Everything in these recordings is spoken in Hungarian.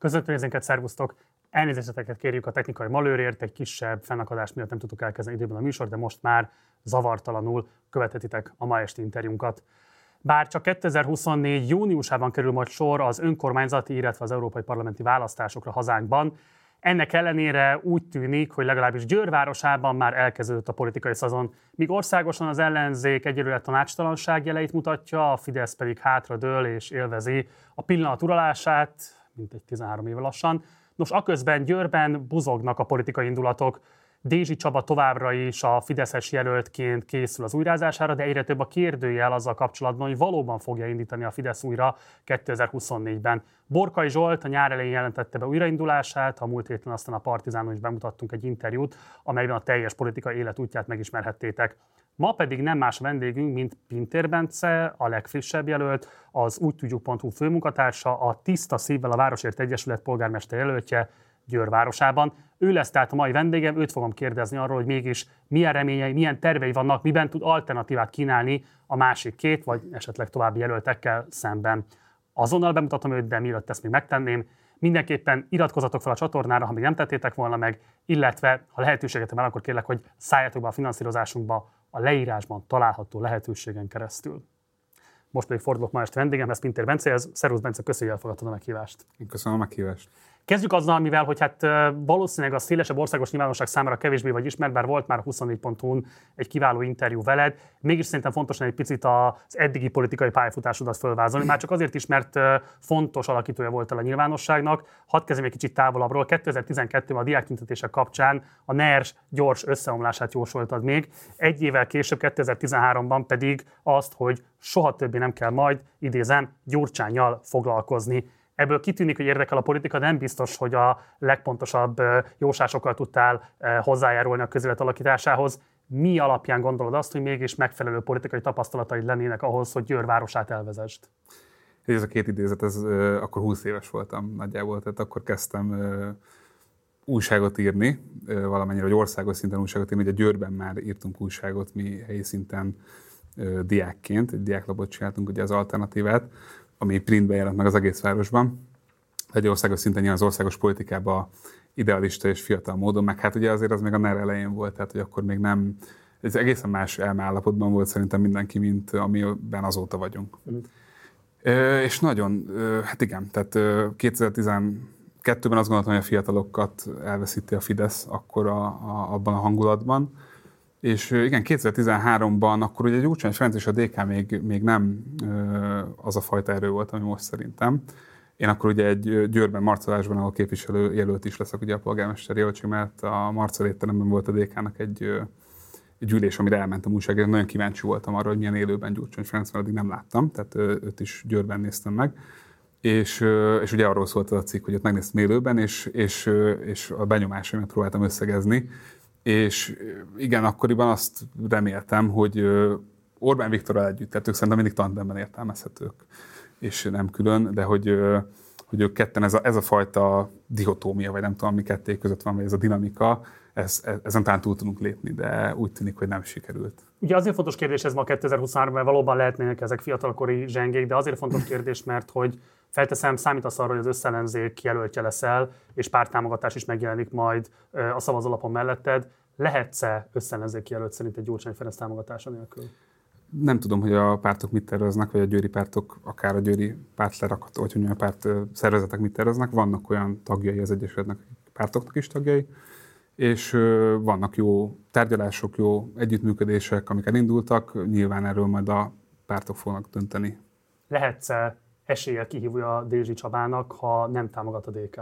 Közvetőnézőnket szervusztok! Elnézéseteket kérjük a technikai malőrért, egy kisebb fennakadás miatt nem tudtuk elkezdeni időben a műsor, de most már zavartalanul követhetitek a ma esti interjúnkat. Bár csak 2024. júniusában kerül majd sor az önkormányzati, illetve az európai parlamenti választásokra hazánkban, ennek ellenére úgy tűnik, hogy legalábbis Győr városában már elkezdődött a politikai szezon, míg országosan az ellenzék egyelőre tanácstalanság jeleit mutatja, a Fidesz pedig hátradől és élvezi a pillanat uralását, mint egy 13 éve lassan. Nos, aközben Győrben buzognak a politikai indulatok, Dézsi Csaba továbbra is a Fideszes jelöltként készül az újrázására, de egyre több a kérdőjel azzal kapcsolatban, hogy valóban fogja indítani a Fidesz újra 2024-ben. Borkai Zsolt a nyár elején jelentette be újraindulását, a múlt héten aztán a Partizánon is bemutattunk egy interjút, amelyben a teljes politikai életútját megismerhettétek. Ma pedig nem más vendégünk, mint Pintér Bence, a legfrissebb jelölt, az úgy tudjuk.hu főmunkatársa, a Tiszta Szívvel a Városért Egyesület polgármester jelöltje, Győr városában. Ő lesz tehát a mai vendégem, őt fogom kérdezni arról, hogy mégis milyen reményei, milyen tervei vannak, miben tud alternatívát kínálni a másik két, vagy esetleg további jelöltekkel szemben. Azonnal bemutatom őt, de mielőtt ezt még megtenném, mindenképpen iratkozatok fel a csatornára, ha még nem tettétek volna meg, illetve ha lehetőséget van, akkor kérlek, hogy szálljatok be a finanszírozásunkba a leírásban található lehetőségen keresztül. Most pedig fordulok ma este vendégemhez, Pintér Bencehez. Szervusz Bence, köszönjük, hogy elfogadtad a meghívást. Köszönöm a meghívást. Kezdjük azzal, mivel hogy hát valószínűleg a szélesebb országos nyilvánosság számára kevésbé vagy ismert, bár volt már 24 ponton egy kiváló interjú veled. Mégis szerintem fontos egy picit az eddigi politikai pályafutásodat fölvázolni, már csak azért is, mert fontos alakítója voltál a nyilvánosságnak. Hadd kezdjem egy kicsit távolabbról. 2012-ben a diáktüntetések kapcsán a NERS gyors összeomlását jósoltad még. Egy évvel később, 2013-ban pedig azt, hogy soha többé nem kell majd, idézem, gyurcsányjal foglalkozni. Ebből kitűnik, hogy érdekel a politika, nem biztos, hogy a legpontosabb jósásokkal tudtál hozzájárulni a közélet alakításához. Mi alapján gondolod azt, hogy mégis megfelelő politikai tapasztalataid lennének ahhoz, hogy Győr városát elvezest? Ez a két idézet, ez akkor 20 éves voltam nagyjából, tehát akkor kezdtem újságot írni, valamennyire, hogy országos szinten újságot írni. Ugye Győrben már írtunk újságot, mi helyi szinten diákként, egy diáklapot csináltunk, ugye az alternatívát, ami printben jelent meg az egész városban. Egy országos szinten nyilván az országos politikában idealista és fiatal módon, meg hát ugye azért az még a NER elején volt, tehát hogy akkor még nem, ez egészen más elmállapotban volt szerintem mindenki, mint amiben azóta vagyunk. Mm. E, és nagyon, hát igen, tehát 2012-ben azt gondoltam, hogy a fiatalokat elveszíti a Fidesz akkor a, a, abban a hangulatban, és igen, 2013-ban akkor ugye Gyurcsány Ferenc és a DK még, még nem az a fajta erő volt, ami most szerintem. Én akkor ugye egy Győrben, Marcolásban, ahol képviselő jelölt is leszek ugye a polgármester jelöltség, mert a Marcel volt a DK-nak egy, egy ülés, amire elmentem újságért. Nagyon kíváncsi voltam arra, hogy milyen élőben Gyurcsány Ferenc, mert addig nem láttam, tehát őt is Győrben néztem meg. És, és ugye arról szólt az a cikk, hogy ott megnéztem élőben, és, és, és a benyomásaimat próbáltam összegezni, és igen, akkoriban azt reméltem, hogy Orbán Viktorral együtt, tehát ők szerintem mindig tandemben értelmezhetők, és nem külön, de hogy, hogy ők ketten ez a, ez a fajta dihotómia, vagy nem tudom, mi ketté között van, vagy ez a dinamika, ez, ezen talán túl tudunk lépni, de úgy tűnik, hogy nem sikerült. Ugye azért fontos kérdés ez ma 2023 mert valóban lehetnének ezek fiatalkori zsengék, de azért fontos kérdés, mert hogy felteszem, számítasz arra, hogy az összellenzék jelöltje leszel, és pártámogatás is megjelenik majd a szavazólapon melletted. Lehetsz-e összellenzék jelölt szerint egy Gyurcsány Ferenc támogatása nélkül? Nem tudom, hogy a pártok mit terveznek, vagy a győri pártok, akár a győri pártlerakat, vagy hogy a párt szervezetek mit terveznek. Vannak olyan tagjai az Egyesületnek, pártoknak is tagjai, és vannak jó tárgyalások, jó együttműködések, amik elindultak, nyilván erről majd a pártok fognak dönteni. Lehetsz-e eséllyel kihívja Dézsi Csabának, ha nem támogat a DK?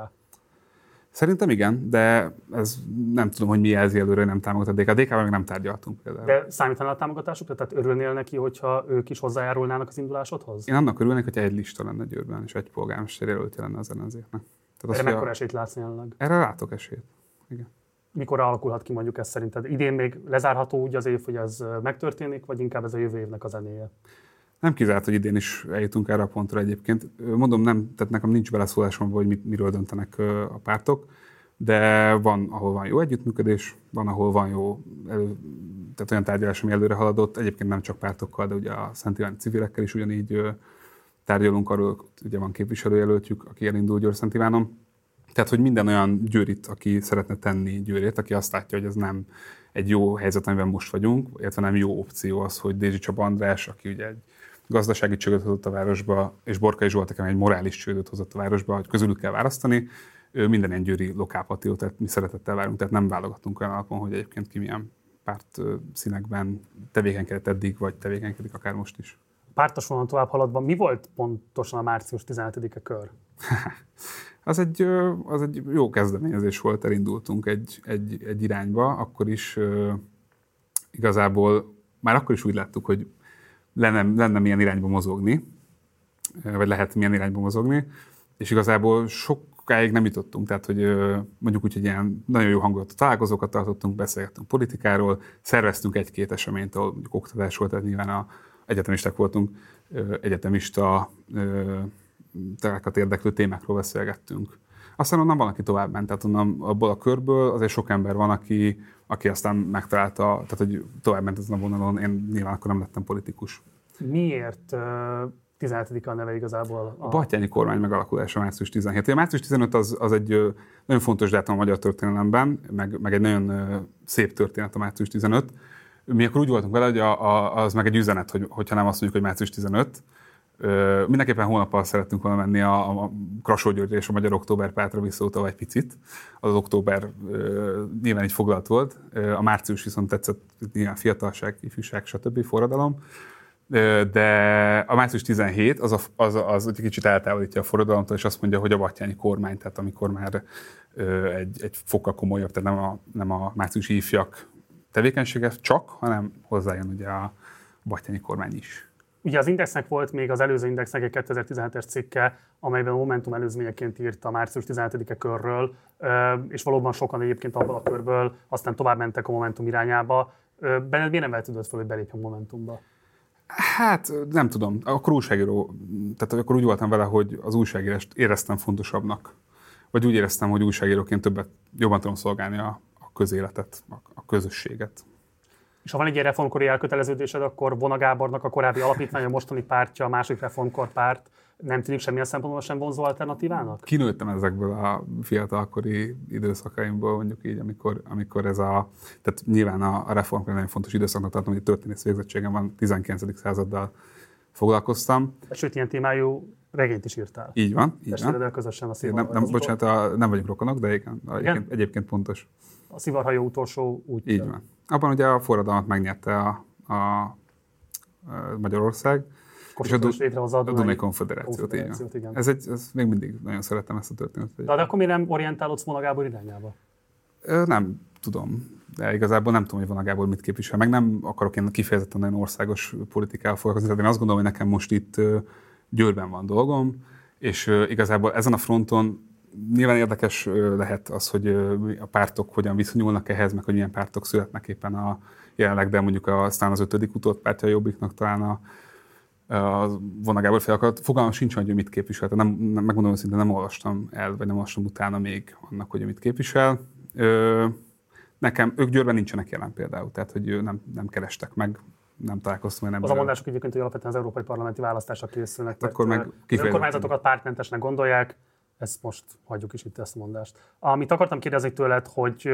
Szerintem igen, de ez nem tudom, hogy mi jelzi előre, hogy nem támogat a DK. A DK-val még nem tárgyaltunk például. De számítaná a támogatásukra? Tehát örülnél neki, hogyha ők is hozzájárulnának az indulásodhoz? Én annak örülnék, hogyha egy lista lenne Győrben, és egy polgármester jelölt lenne az ellenzéknek. Tehát Erre mekkora esélyt látsz jelenleg? Erre látok esélyt. Igen mikor alakulhat ki mondjuk ez szerinted? Idén még lezárható úgy az év, hogy ez megtörténik, vagy inkább ez a jövő évnek a zenéje? Nem kizárt, hogy idén is eljutunk erre a pontra egyébként. Mondom, nem, tehát nekem nincs beleszólásom, hogy mit, miről döntenek a pártok, de van, ahol van jó együttműködés, van, ahol van jó, tehát olyan tárgyalás, ami előre haladott, egyébként nem csak pártokkal, de ugye a Szent Iván civilekkel is ugyanígy tárgyalunk, arról ugye van képviselőjelöltjük, aki elindul Győr Szent Ivánon, Tehát, hogy minden olyan győrit, aki szeretne tenni győrét, aki azt látja, hogy ez nem egy jó helyzet, amiben most vagyunk, illetve nem jó opció az, hogy Dézsi Csaba András, aki ugye egy gazdasági csődöt hozott a városba, és Borkai Zsolt, egy morális csődöt hozott a városba, hogy közülük kell választani, ő minden ilyen győri lokálpatriótát mi szeretettel várunk, tehát nem válogatunk olyan alapon, hogy egyébként ki milyen párt színekben tevékenykedett eddig, vagy tevékenykedik akár most is. Pártos vonal tovább haladva, mi volt pontosan a március 17-e kör? az, egy, az egy jó kezdeményezés volt, elindultunk egy, egy, egy irányba, akkor is igazából már akkor is úgy láttuk, hogy lenne, lenne milyen irányba mozogni, vagy lehet milyen irányba mozogni, és igazából sokáig nem jutottunk, tehát hogy mondjuk úgy, hogy ilyen nagyon jó hangulatú találkozókat tartottunk, beszélgettünk politikáról, szerveztünk egy-két eseményt, ahol mondjuk oktatás volt, tehát nyilván a egyetemisták voltunk, egyetemista terákat érdeklő témákról beszélgettünk. Aztán onnan van, aki tovább ment, tehát onnan abból a körből azért sok ember van, aki, aki aztán megtalálta, tehát hogy tovább ment ezen a vonalon, én nyilván akkor nem lettem politikus. Miért 17 a neve igazából? A, a Batyányi kormány megalakulása március 17. A március 15 az, az egy nagyon fontos dátum a magyar történelemben, meg, meg egy nagyon szép történet a március 15. Mi akkor úgy voltunk vele, hogy a, a, az meg egy üzenet, hogy, hogyha nem azt mondjuk, hogy március 15, Ö, mindenképpen hónappal szerettünk volna menni a, a Krasó György és a Magyar Október Pátra visszautalva egy picit. Az október ö, nyilván így foglalt volt, a március viszont tetszett nyilván fiatalság, ifjúság, stb. forradalom. De a március 17 az, a, az, az egy kicsit eltávolítja a forradalomtól, és azt mondja, hogy a Batyányi kormány, tehát amikor már egy, egy fokkal komolyabb, tehát nem a, nem a márciusi ifjak tevékenysége csak, hanem hozzájön ugye a Batyányi kormány is. Ugye az Indexnek volt még az előző Indexnek egy 2017-es cikke, amelyben a Momentum előzményeként írt a március 17-e körről, és valóban sokan egyébként abból a körből aztán tovább mentek a Momentum irányába. Benned miért nem vetődött fel, hogy belépj a Momentumba? Hát nem tudom. Akkor újságíró, tehát akkor úgy voltam vele, hogy az újságírást éreztem fontosabbnak. Vagy úgy éreztem, hogy újságíróként többet, jobban tudom szolgálni a, a közéletet, a, a közösséget és ha van egy ilyen reformkori elköteleződésed, akkor Vona Gábornak a korábbi alapítvány, a mostani pártja, a másik reformkor párt nem tűnik semmilyen szempontból sem vonzó alternatívának? Kinőttem ezekből a fiatalkori időszakaimból, mondjuk így, amikor, amikor ez a, tehát nyilván a, a reformkor nagyon fontos időszaknak tartom, hogy történész végzettségem van, 19. századdal foglalkoztam. Sőt, ilyen témájú regényt is írtál. Így van. Így van. közösen a szívar, nem, nem, bocsánat, a, nem vagyunk rokonok, de igen, egyébként, egyébként pontos. A szivarhajó utolsó úgy. Így van. Abban ugye a forradalmat megnyerte a, a, a Magyarország, és a, du- a Dunai Konfederációt. Konfederációt igen. Ez, egy, ez még mindig nagyon szeretem ezt a történetet. De, de akkor miért nem orientálódsz Vona Gábor irányába? Nem tudom, de igazából nem tudom, hogy Vona Gábor mit képvisel. Meg nem akarok én kifejezetten nagyon országos politikával foglalkozni, tehát én azt gondolom, hogy nekem most itt Győrben van dolgom, és igazából ezen a fronton nyilván érdekes lehet az, hogy a pártok hogyan viszonyulnak ehhez, meg hogy milyen pártok születnek éppen a jelenleg, de mondjuk aztán az ötödik utót pártja Jobbiknak talán a, a vonagából fel akart. Fogalmam sincs, hogy mit képvisel. Nem, nem, megmondom szinte nem olvastam el, vagy nem olvastam utána még annak, hogy mit képvisel. Ö, nekem, ők Győrben nincsenek jelen például, tehát hogy nem, nem kerestek meg, nem találkoztam. Nem az a mondások egyébként, hogy alapvetően az európai parlamenti választásra készülnek. Akkor meg az önkormányzatokat pártmentesnek gondolják, ezt most hagyjuk is itt ezt a mondást. Amit akartam kérdezni tőled, hogy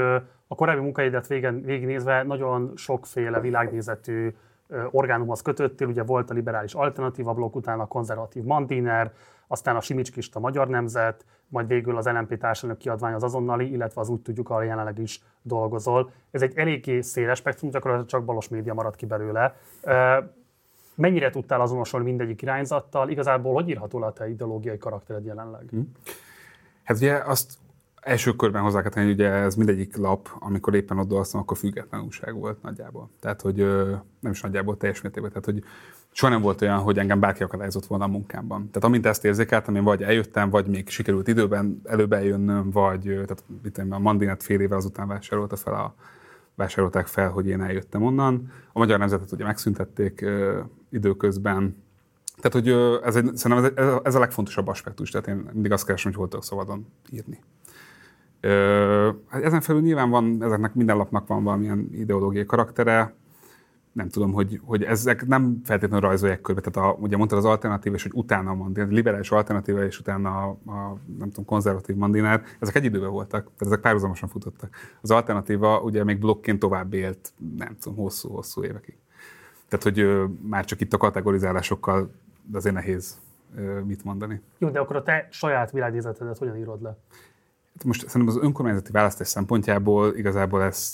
a korábbi munkaidat végignézve nagyon sokféle világnézetű orgánumhoz kötöttél, ugye volt a liberális alternatíva blokk, utána a konzervatív Mandiner, aztán a Simicskista Magyar Nemzet, majd végül az LNP társadalmi kiadvány az azonnali, illetve az úgy tudjuk, ahol jelenleg is dolgozol. Ez egy eléggé széles spektrum, gyakorlatilag csak balos média maradt ki belőle. Mennyire tudtál azonosulni mindegyik irányzattal? Igazából hogy írható le a te ideológiai karaktered jelenleg? Hm. Hát ugye azt első körben hozzá kell tenni, ugye ez mindegyik lap, amikor éppen ott dolgoztam, akkor független újság volt nagyjából. Tehát, hogy nem is nagyjából, teljes mértékben. Tehát, hogy soha nem volt olyan, hogy engem bárki akadályozott volna a munkámban. Tehát amint ezt érzékeltem, én vagy eljöttem, vagy még sikerült időben előbb eljönnöm, vagy tehát itt a Mandinet fél éve azután vásárolta fel a, vásárolták fel, hogy én eljöttem onnan. A Magyar Nemzetet ugye megszüntették időközben. Tehát, hogy ez, egy, szerintem ez, ez a legfontosabb aspektus, tehát én mindig azt keresem, hogy hol tudok szabadon írni. Ö, hát ezen felül nyilván van, ezeknek minden lapnak van valamilyen ideológiai karaktere. nem tudom, hogy, hogy ezek nem feltétlenül rajzolják körbe. Tehát a, ugye mondtad az alternatív, és hogy utána a mandinár, liberális alternatíva, és utána a, a, nem tudom, konzervatív mandinár, ezek egy időben voltak, tehát ezek párhuzamosan futottak. Az alternatíva ugye még blokként tovább élt, nem tudom, hosszú-hosszú évekig. Tehát, hogy már csak itt a kategorizálásokkal de azért nehéz mit mondani. Jó, de akkor a te saját világnézetedet hogyan írod le? Hát most szerintem az önkormányzati választás szempontjából igazából ez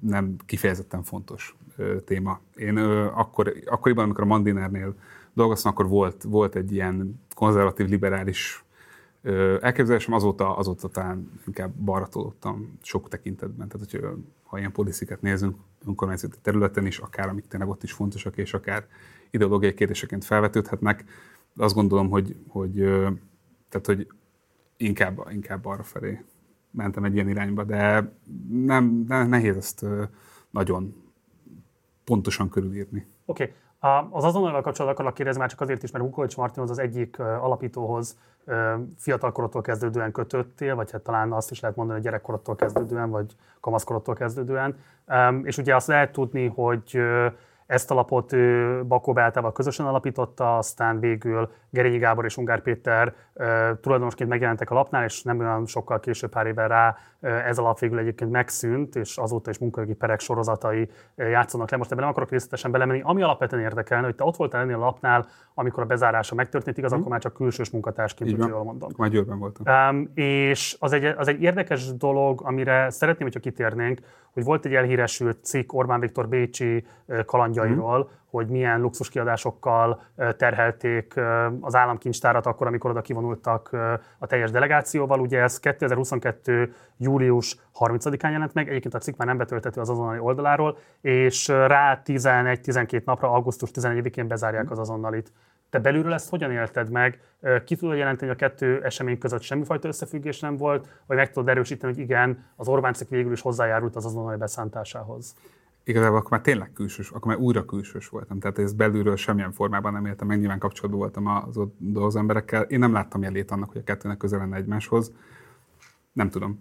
nem kifejezetten fontos téma. Én akkor, akkoriban, amikor a Mandinárnél dolgoztam, akkor volt, volt egy ilyen konzervatív, liberális elképzelésem, azóta, azóta talán inkább balra sok tekintetben. Tehát, hogy ha ilyen poliциket nézünk önkormányzati területen is, akár amik tényleg ott is fontosak, és akár ideológiai kérdéseként felvetődhetnek, de azt gondolom, hogy, hogy, tehát, hogy inkább, inkább arra felé mentem egy ilyen irányba, de nem, nem nehéz ezt nagyon pontosan körülírni. Oké. Okay. Az azonnal kapcsolatban akarok kérdezni, már csak azért is, mert Vukovics Martinhoz az egyik alapítóhoz fiatalkorottól kezdődően kötöttél, vagy hát talán azt is lehet mondani, hogy gyerekkorottól kezdődően, vagy kamaszkorottól kezdődően. És ugye azt lehet tudni, hogy ezt a lapot Bakó Beátával közösen alapította, aztán végül Gerényi Gábor és Ungár Péter tulajdonosként megjelentek a lapnál, és nem olyan sokkal később, pár évvel rá ez a lap végül egyébként megszűnt, és azóta is munkajogi perek sorozatai játszanak le. Most ebben nem akarok részletesen belemenni. Ami alapvetően érdekelne, hogy te ott voltál ennél a lapnál, amikor a bezárása megtörtént, igaz, hmm. akkor már csak külsős munkatársként, hogy jól mondom. Már Győrben voltam. Um, és az egy, az egy érdekes dolog, amire szeretném, hogyha kitérnénk, hogy volt egy elhíresült cikk Orbán Viktor Bécsi kalandjairól, hmm hogy milyen luxuskiadásokkal terhelték az államkincstárat akkor, amikor oda kivonultak a teljes delegációval. Ugye ez 2022. július 30-án jelent meg, egyébként a cikk már nem betöltető az azonnali oldaláról, és rá 11-12 napra, augusztus 11-én bezárják az azonnalit. Te belülről ezt hogyan élted meg? Ki tudod jelenteni, hogy a kettő esemény között semmifajta összefüggés nem volt, vagy meg tudod erősíteni, hogy igen, az Orbán végül is hozzájárult az azonnali beszántásához? Igazából akkor már tényleg külsős, akkor már újra külsős voltam. Tehát ez belülről semmilyen formában nem éltem meg, nyilván kapcsolatban voltam az ott dolgozó emberekkel. Én nem láttam jelét annak, hogy a kettőnek közel lenne egymáshoz. Nem tudom.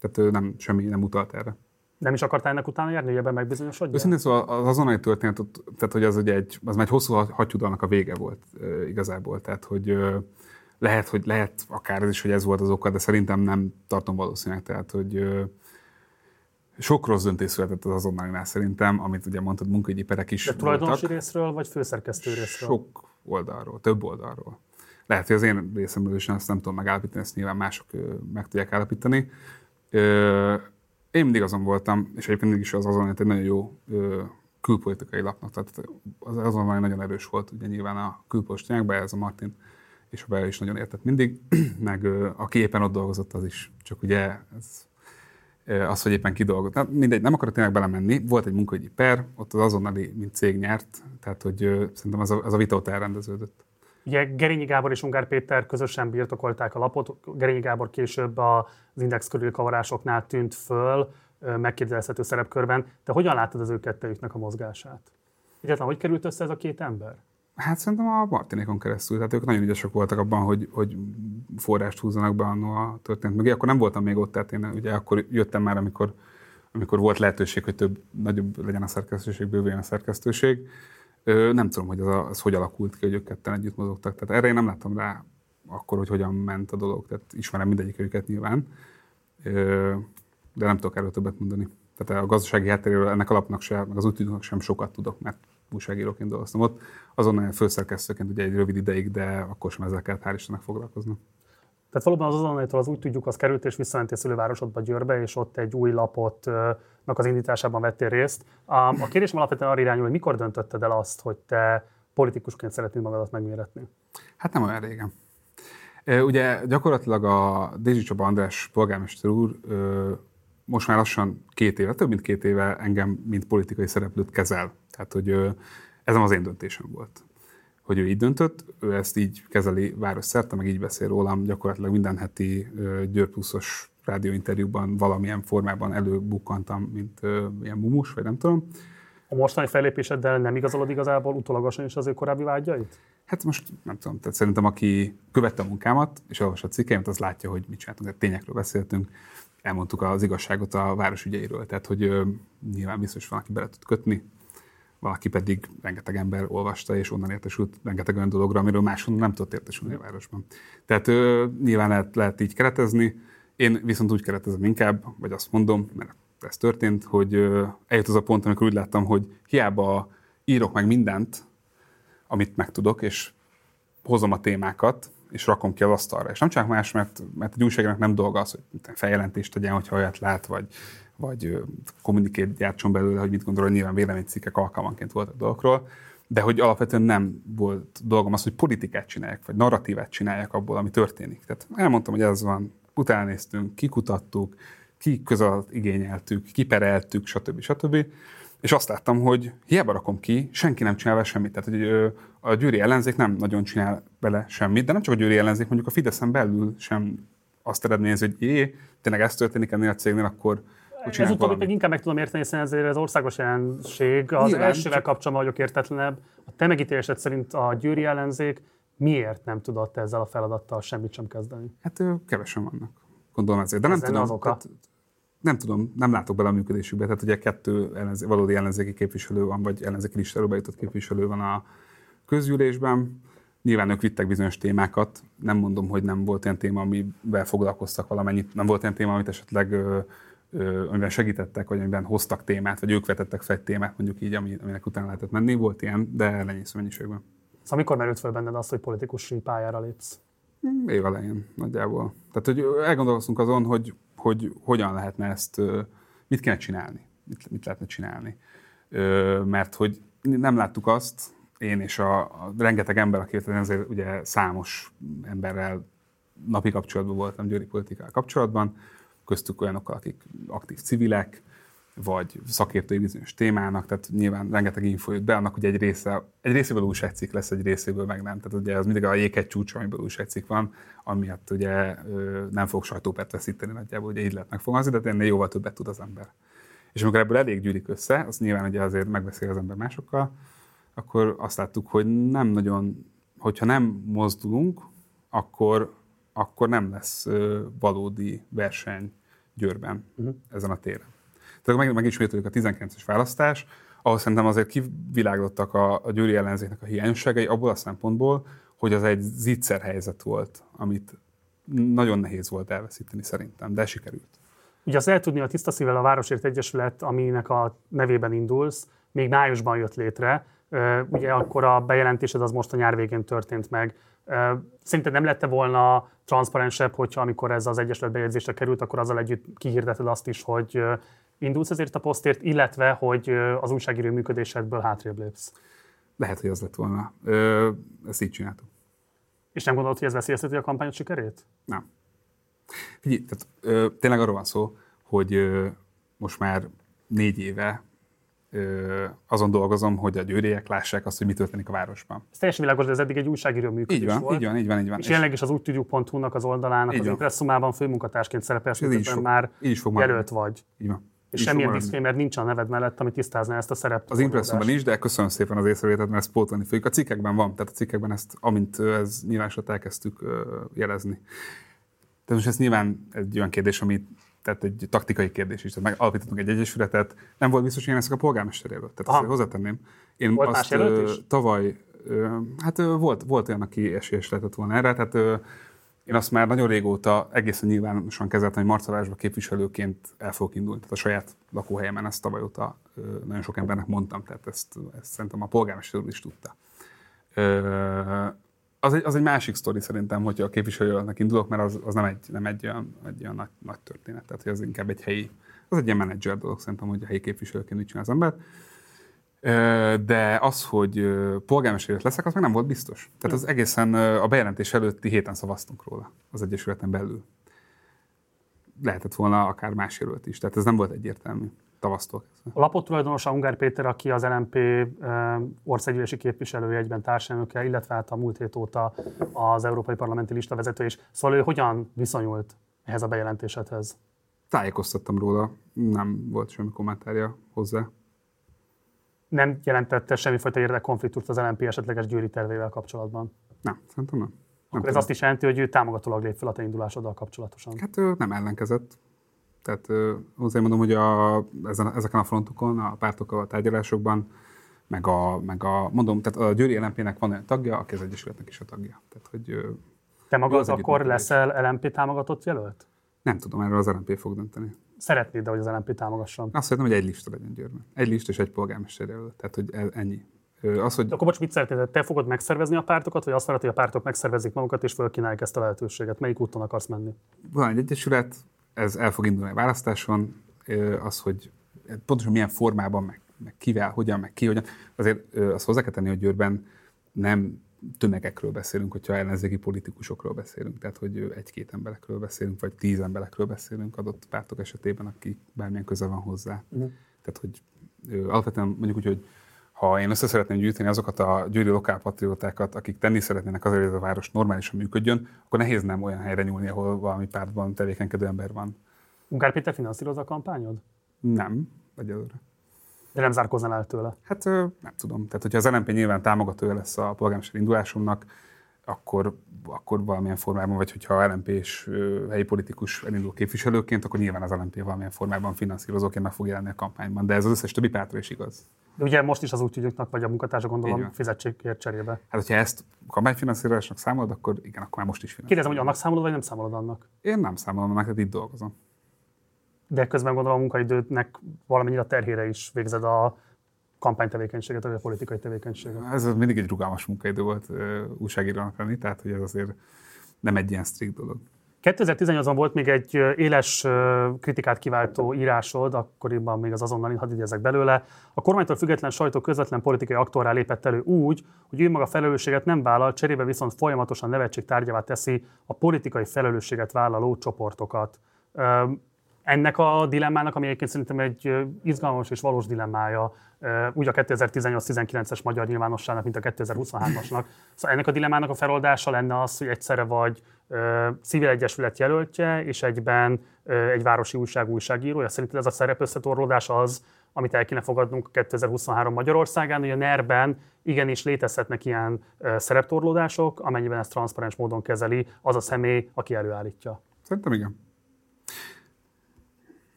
Tehát nem, semmi nem utalt erre. Nem is akartál ennek utána járni, hogy ebben megbizonyosodjál? Őszintén szóval az azonnali történet, tehát hogy az ugye egy, az már egy hosszú hattyúdalnak a vége volt igazából. Tehát, hogy lehet, hogy lehet akár ez is, hogy ez volt az oka, de szerintem nem tartom valószínűleg. Tehát, hogy sok rossz döntés született az azonnalinál szerintem, amit ugye mondtad, munkaügyi perek is De tulajdonosi részről, vagy főszerkesztő részről? Sok oldalról, több oldalról. Lehet, hogy az én részemről is ezt nem tudom megállapítani, ezt nyilván mások meg tudják állapítani. Én mindig azon voltam, és egyébként mindig is az azon, egy nagyon jó külpolitikai lapnak, tehát az azon nagyon erős volt, ugye nyilván a külpolitikákban, ez a Martin és a is nagyon értett mindig, meg aki éppen ott dolgozott, az is. Csak ugye ez az, hogy éppen kidolgozott. Na, mindegy, nem akarok tényleg belemenni. Volt egy munkahogyi per, ott az azonnali, mint cég nyert, tehát hogy szerintem az a, az a vita ott elrendeződött. Ugye Gerényi Gábor és Ungár Péter közösen birtokolták a lapot. Gerényi Gábor később az Index körül kavarásoknál tűnt föl, megkérdezhető szerepkörben. Te hogyan láttad az ő kettőjüknek a mozgását? Egyáltalán hogy került össze ez a két ember? Hát szerintem a Martinékon keresztül. Tehát ők nagyon ügyesek voltak abban, hogy, hogy forrást húzzanak be a történet mögé. Akkor nem voltam még ott, tehát én ugye akkor jöttem már, amikor, amikor volt lehetőség, hogy több, nagyobb legyen a szerkesztőség, bővüljön a szerkesztőség. Ö, nem tudom, hogy az, a, az hogy alakult ki, hogy ők ketten együtt mozogtak. Tehát erre én nem láttam rá akkor, hogy hogyan ment a dolog. Tehát ismerem mindegyik őket nyilván, Ö, de nem tudok erről többet mondani. Tehát a gazdasági háttéréről ennek alapnak sem, meg az útűnök sem sokat tudok, mert újságíróként dolgoztam ott. Azonnal főszerkesztőként ugye egy rövid ideig, de akkor sem ezzel kellett hál' Istennek foglalkozni. Tehát valóban az azonnalitól az úgy tudjuk, az került és visszament a szülővárosodba Győrbe, és ott egy új lapotnak az indításában vettél részt. A, a kérdésem alapvetően arra irányul, hogy mikor döntötted el azt, hogy te politikusként szeretnéd magadat megméretni? Hát nem olyan régen. Ugye gyakorlatilag a Dézsi Csaba András polgármester úr most már lassan két éve, több mint két éve engem, mint politikai szereplőt kezel. Tehát, hogy ez nem az én döntésem volt. Hogy ő így döntött, ő ezt így kezeli város szerte, meg így beszél rólam, gyakorlatilag minden heti Győr Pluszos rádióinterjúban valamilyen formában előbukkantam, mint ilyen mumus, vagy nem tudom. A mostani fellépéseddel nem igazolod igazából utólagosan is az ő korábbi vágyait? Hát most nem tudom, tehát szerintem aki követte a munkámat, és olvassa a cikkeimet, az látja, hogy mit csináltunk, tehát tényekről beszéltünk, elmondtuk az igazságot a város ügyeiről, tehát hogy ö, nyilván biztos van, aki bele tud kötni. Valaki pedig rengeteg ember olvasta, és onnan értesült rengeteg olyan dologra, amiről máshonnan nem tudott értesülni a városban. Tehát ö, nyilván lehet, lehet így keretezni, én viszont úgy keretezem inkább, vagy azt mondom, mert ez történt, hogy ö, eljött az a pont, amikor úgy láttam, hogy hiába írok meg mindent, amit megtudok, és hozom a témákat, és rakom ki az asztalra. És nem csak más, mert, mert egy újságnak nem dolga az, hogy feljelentést tegyen, hogyha olyat lát, vagy, vagy kommunikét gyártson belőle, hogy mit gondol, hogy nyilván véleménycikkek alkalmanként voltak dolgokról, de hogy alapvetően nem volt dolgom az, hogy politikát csináljak, vagy narratívát csináljak abból, ami történik. Tehát elmondtam, hogy ez van, utána néztünk, kikutattuk, ki igényeltük, kipereltük, stb. stb. És azt láttam, hogy hiába rakom ki, senki nem csinál vele semmit. Tehát hogy a győri ellenzék nem nagyon csinál vele semmit, de nem csak a győri ellenzék, mondjuk a Fideszen belül sem azt eredményezi, hogy jé, tényleg ez történik ennél a cégnél, akkor ez utóbbi meg inkább meg tudom érteni, hiszen ezért az országos jelenség. Az Nyilván, elsővel csak... kapcsolatban vagyok értetlenebb. A te megítélésed szerint a győri ellenzék miért nem tudott ezzel a feladattal semmit sem kezdeni? Hát kevesen vannak, gondolom ezért. De nem tudom, az oka. Tehát, nem tudom, nem látok bele a működésükbe. Tehát ugye kettő ellenzé, valódi ellenzéki képviselő van, vagy ellenzéki listáról bejutott képviselő van a közgyűlésben. Nyilván ők vittek bizonyos témákat. Nem mondom, hogy nem volt olyan téma, amivel foglalkoztak valamennyit. Nem volt olyan téma, amit esetleg amiben segítettek, vagy amiben hoztak témát, vagy ők vetettek fel egy témát, mondjuk így, aminek utána lehetett menni. Volt ilyen, de ellenyésző mennyiségben. Szóval mikor merült föl benned az, hogy politikusi pályára lépsz? Hmm, év elején nagyjából. Tehát, hogy elgondolkoztunk azon, hogy, hogy hogyan lehetne ezt, mit kéne csinálni, mit, mit lehetne csinálni. Mert hogy nem láttuk azt, én és a, a rengeteg ember, aki azért ugye számos emberrel napi kapcsolatban voltam győri politikával kapcsolatban, köztük olyanokkal, akik aktív civilek, vagy szakértői bizonyos témának, tehát nyilván rengeteg info jött be, annak ugye egy része, egy részéből újságcikk lesz, egy részéből meg nem. Tehát ugye az mindig a jég egy csúcs, amiből újságcikk van, amiatt ugye nem fog sajtópert veszíteni nagyjából, ugye így lehet megfogalmazni, de ennél jóval többet tud az ember. És amikor ebből elég gyűlik össze, az nyilván ugye azért megbeszél az ember másokkal, akkor azt láttuk, hogy nem nagyon, hogyha nem mozdulunk, akkor, akkor nem lesz valódi verseny Győrben uh-huh. ezen a téren. Tehát meg, megismételjük a 19-es választás, ahol szerintem azért kivilágítottak a, a győri ellenzéknek a hiányosságai abból a szempontból, hogy az egy zicser helyzet volt, amit nagyon nehéz volt elveszíteni szerintem, de sikerült. Ugye azt lehet tudni, a Tiszta Szívvel a Városért Egyesület, aminek a nevében indulsz, még májusban jött létre. Ugye akkor a bejelentésed az most a nyár végén történt meg. Szerinted nem lette volna transzparensebb, hogyha amikor ez az Egyesület bejegyzésre került, akkor azzal együtt kihirdeted azt is, hogy indulsz ezért a posztért, illetve, hogy az újságíró működésedből hátrébb lépsz? Lehet, hogy az lett volna. Ö, ezt így csináltuk. És nem gondolod, hogy ez veszélyezteti a kampányot sikerét? Nem. Figyelj, tehát, ö, tényleg arról van szó, hogy ö, most már négy éve azon dolgozom, hogy a győriek lássák azt, hogy mi történik a városban. Ez teljesen világos, de ez eddig egy újságíró működés így van, volt. Így van, így van, így van. És, és jelenleg is az úgy tudjuk.hu-nak az oldalának, az impresszumában főmunkatársként szerepelsz, miközben már így fog jelölt vagy. Így van. És így semmilyen diszkrémer nincs a neved mellett, ami tisztázná ezt a szerepet. Az impresszumban is, de köszönöm szépen az észrevételt, mert ezt pótolni fogjuk. A cikkekben van, tehát a cikkekben ezt, amint ez nyilvánosat elkezdtük jelezni. Tehát most ez nyilván egy olyan kérdés, ami tehát egy taktikai kérdés is. Tehát megalapítottunk egy egyesületet, nem volt biztos, hogy én ezek a polgármesteréről. Tehát ezt hozzátenném. Én volt azt más is? tavaly, hát volt, volt olyan, aki esélyes lehetett volna erre, tehát én azt már nagyon régóta egészen nyilvánosan kezeltem, hogy Marcalásba képviselőként el fogok indulni. Tehát a saját lakóhelyemen ezt tavaly óta nagyon sok embernek mondtam, tehát ezt, ezt szerintem a polgármester úr is tudta az egy, az egy másik sztori szerintem, hogyha a képviselőnek indulok, mert az, az nem, egy, nem egy olyan, egy olyan nagy, nagy történet. Tehát, hogy az inkább egy helyi, az egy ilyen menedzser dolog szerintem, hogy a helyi képviselőként mit csinál az ember. De az, hogy polgármester leszek, az meg nem volt biztos. Tehát az egészen a bejelentés előtti héten szavaztunk róla az Egyesületen belül. Lehetett volna akár más jelölt is, tehát ez nem volt egyértelmű tavasztól A lapot tulajdonosa Ungár Péter, aki az LMP országgyűlési képviselője, egyben társelnöke, illetve hát a múlt hét óta az Európai Parlamenti Lista vezető is. Szóval ő hogyan viszonyult ehhez a bejelentésedhez? Tájékoztattam róla, nem volt semmi kommentárja hozzá. Nem jelentette semmifajta érdekkonfliktust az LMP esetleges győri tervével kapcsolatban? Nem, szerintem nem. nem Akkor ez azt is jelenti, hogy ő támogatólag lép fel a te indulásoddal kapcsolatosan? Hát ő nem ellenkezett. Tehát azért mondom, hogy a, ezen, ezeken a frontokon, a pártokkal a tárgyalásokban meg a, meg a mondom, tehát a Győri LNP-nek van olyan tagja, aki az Egyesületnek is a tagja. Tehát, hogy, Te magad akkor leszel LNP támogatott jelölt? Nem tudom, erről az LNP fog dönteni. Szeretnéd, de hogy az LNP támogasson? Azt szeretném, hogy egy lista legyen Győrben. Egy lista és egy polgármester jelölt. Tehát, hogy e- ennyi. Az, hogy... De akkor bocs, mit szeretnéd? Te fogod megszervezni a pártokat, vagy azt szeretnéd, hogy a pártok megszervezik magukat, és fölkínálják ezt a lehetőséget? Melyik úton akarsz menni? Van egy egyesület, ez el fog indulni a választáson, az, hogy pontosan milyen formában, meg, meg kivel, hogyan, meg ki, hogyan. Azért azt hozzá kell tenni, hogy Győrben nem tömegekről beszélünk, hogyha ellenzéki politikusokról beszélünk, tehát hogy egy-két emberekről beszélünk, vagy tíz emberekről beszélünk adott pártok esetében, akik bármilyen köze van hozzá. Uh-huh. Tehát, hogy alapvetően mondjuk úgy, hogy ha én össze szeretném gyűjteni azokat a győri lokálpatriótákat, akik tenni szeretnének azért, hogy a város normálisan működjön, akkor nehéz nem olyan helyre nyúlni, ahol valami pártban tevékenykedő ember van. Ungár Péter finanszíroz a kampányod? Nem, egyelőre. De nem zárkoznál el tőle? Hát nem tudom. Tehát, hogyha az LNP nyilván támogatója lesz a polgármester indulásomnak, akkor, akkor valamilyen formában, vagy hogyha LNP és helyi politikus elindul képviselőként, akkor nyilván az LNP valamilyen formában finanszírozóként meg fog jelenni a kampányban. De ez az összes többi pártra is igaz. De ugye most is az útügyöknek vagy a munkatársa gondolom fizetségért cserébe. Hát, hogyha ezt kampányfinanszírozásnak számolod, akkor igen, akkor már most is finanszírozom. Kérdezem, hogy annak számolod, vagy nem számolod annak? Én nem számolom annak, tehát itt dolgozom. De közben gondolom a munkaidőnek valamennyire a terhére is végzed a kampánytevékenységet, vagy a politikai tevékenységet. Ez mindig egy rugalmas munkaidő volt újságírónak lenni, tehát hogy ez azért nem egy ilyen strikt dolog. 2018-ban volt még egy éles kritikát kiváltó írásod, akkoriban még az azonnal, hadd idézek belőle. A kormánytól független sajtó közvetlen politikai aktorrá lépett elő úgy, hogy ő maga felelősséget nem vállal, cserébe viszont folyamatosan nevetség tárgyává teszi a politikai felelősséget vállaló csoportokat. Ennek a dilemmának, ami egyébként szerintem egy izgalmas és valós dilemmája, úgy a 2018-19-es magyar nyilvánosságnak, mint a 2023-asnak. Szóval ennek a dilemmának a feloldása lenne az, hogy egyszerre vagy civil egyesület jelöltje, és egyben egy városi újság újságírója. Szerinted ez a szerepösszetorlódás az, amit el kéne fogadnunk 2023 Magyarországán, hogy a NER-ben igenis létezhetnek ilyen szereptorlódások, amennyiben ezt transzparens módon kezeli az a személy, aki előállítja. Szerintem igen.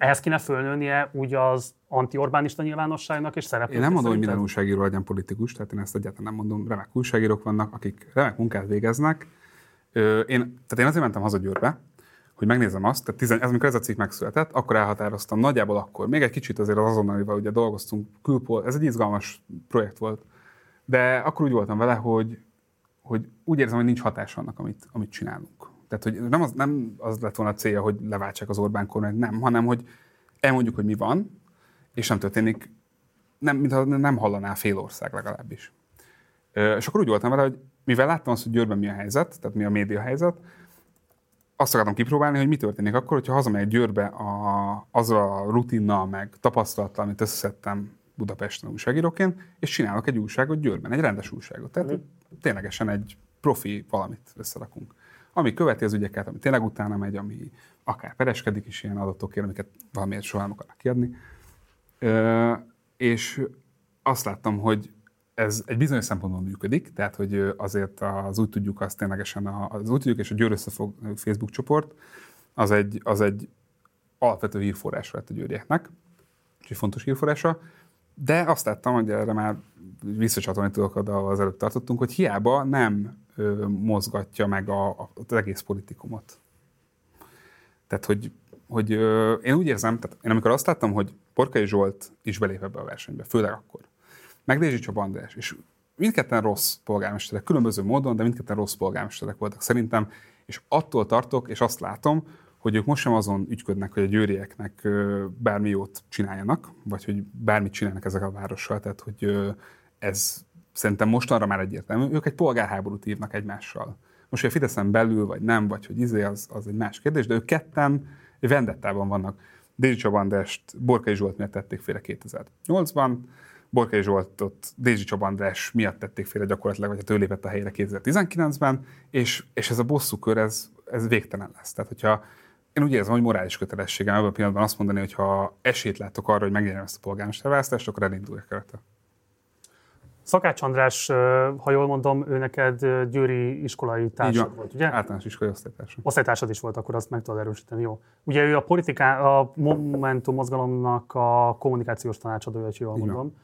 Ehhez kéne fölnőnie úgy az anti-Orbánista nyilvánosságnak és szereplők. Én nem mondom, hogy minden újságíró legyen politikus, tehát én ezt egyáltalán nem mondom. Remek újságírók vannak, akik remek munkát végeznek. Én, tehát én azért mentem haza Győrbe, hogy megnézem azt, tehát tizen, ez, amikor ez a cikk megszületett, akkor elhatároztam, nagyjából akkor, még egy kicsit azért az azonnalival ugye dolgoztunk külpol, ez egy izgalmas projekt volt, de akkor úgy voltam vele, hogy, hogy úgy érzem, hogy nincs hatás annak, amit, amit csinálunk. Tehát, hogy nem az, nem az lett volna a célja, hogy leváltsák az Orbán kormányt, nem, hanem, hogy elmondjuk, hogy mi van, és nem történik, nem, mintha nem hallaná fél ország legalábbis. És akkor úgy voltam vele, hogy mivel láttam azt, hogy Győrben mi a helyzet, tehát mi a média helyzet, azt akartam kipróbálni, hogy mi történik akkor, hogyha hazamegyek Győrbe a, azzal a rutinnal, meg tapasztalattal, amit összeszedtem Budapesten újságíróként, és csinálok egy újságot Győrben, egy rendes újságot. Tehát mm. ténylegesen egy profi valamit összerakunk ami követi az ügyeket, ami tényleg utána megy, ami akár pereskedik is ilyen adatokért, amiket valamiért soha nem akarnak kiadni. Ö, és azt láttam, hogy ez egy bizonyos szempontból működik, tehát hogy azért az úgy tudjuk, azt ténylegesen az úgy tudjuk, és a Győr Összefog Facebook csoport, az egy, az egy alapvető hírforrás lett a győrieknek, egy fontos hírforrása, de azt láttam, hogy erre már visszacsatolni tudok oda, az előbb tartottunk, hogy hiába nem mozgatja meg a, a, az egész politikumot. Tehát, hogy, hogy én úgy érzem, tehát én amikor azt láttam, hogy Porkai Zsolt is belép ebbe a versenybe, főleg akkor, meg Dézsi Csaba András, és mindketten rossz polgármesterek, különböző módon, de mindketten rossz polgármesterek voltak szerintem, és attól tartok, és azt látom, hogy ők most sem azon ügyködnek, hogy a győrieknek bármi jót csináljanak, vagy hogy bármit csinálnak ezek a várossal, tehát hogy ez szerintem mostanra már egyértelmű, ők egy polgárháborút írnak egymással. Most, hogy a Fideszen belül, vagy nem, vagy hogy izé, az, az egy más kérdés, de ők ketten vendettában vannak. Dézsi Csabandest Borkai Zsolt miatt tették félre 2008-ban, Borkai Zsoltot Dézsi Csabandás miatt tették félre gyakorlatilag, vagy hát ő lépett a helyre 2019-ben, és, és ez a bosszúkör, ez, ez végtelen lesz. Tehát, hogyha én úgy érzem, hogy morális kötelességem ebben a pillanatban azt mondani, hogy ha esélyt látok arra, hogy megnyerjem ezt a polgármesterválasztást, akkor elinduljak rajta. Szakács András, ha jól mondom, ő neked győri iskolai társad volt, ugye? Általános iskolai osztálytársad. Osztálytársad is volt, akkor azt meg tudod erősíteni, jó. Ugye ő a politiká, a Momentum mozgalomnak a kommunikációs tanácsadója, ha jól mondom.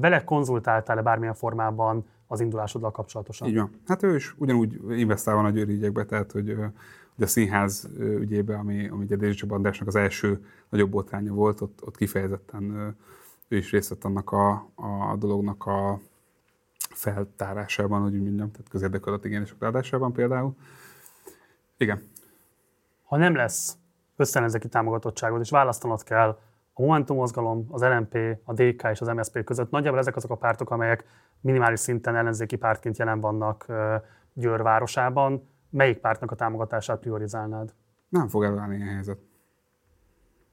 Vele konzultáltál-e bármilyen formában az indulásoddal kapcsolatosan? Így van. Hát ő is ugyanúgy investál van a győri ügyekbe, tehát hogy, hogy a színház ügyébe, ami, ami ugye Dézsi Bandásnak az első nagyobb botránya volt, ott, ott kifejezetten ő is részt vett annak a, a dolognak a feltárásában, hogy úgy mondjam, tehát közérdekű adatigényesek adásában például. Igen. Ha nem lesz összenezeki támogatottságod, és választanod kell a Momentum mozgalom, az LNP, a DK és az MSZP között, nagyjából ezek azok a pártok, amelyek minimális szinten ellenzéki pártként jelen vannak Győr városában. Melyik pártnak a támogatását priorizálnád? Nem fog előállni ilyen helyzet.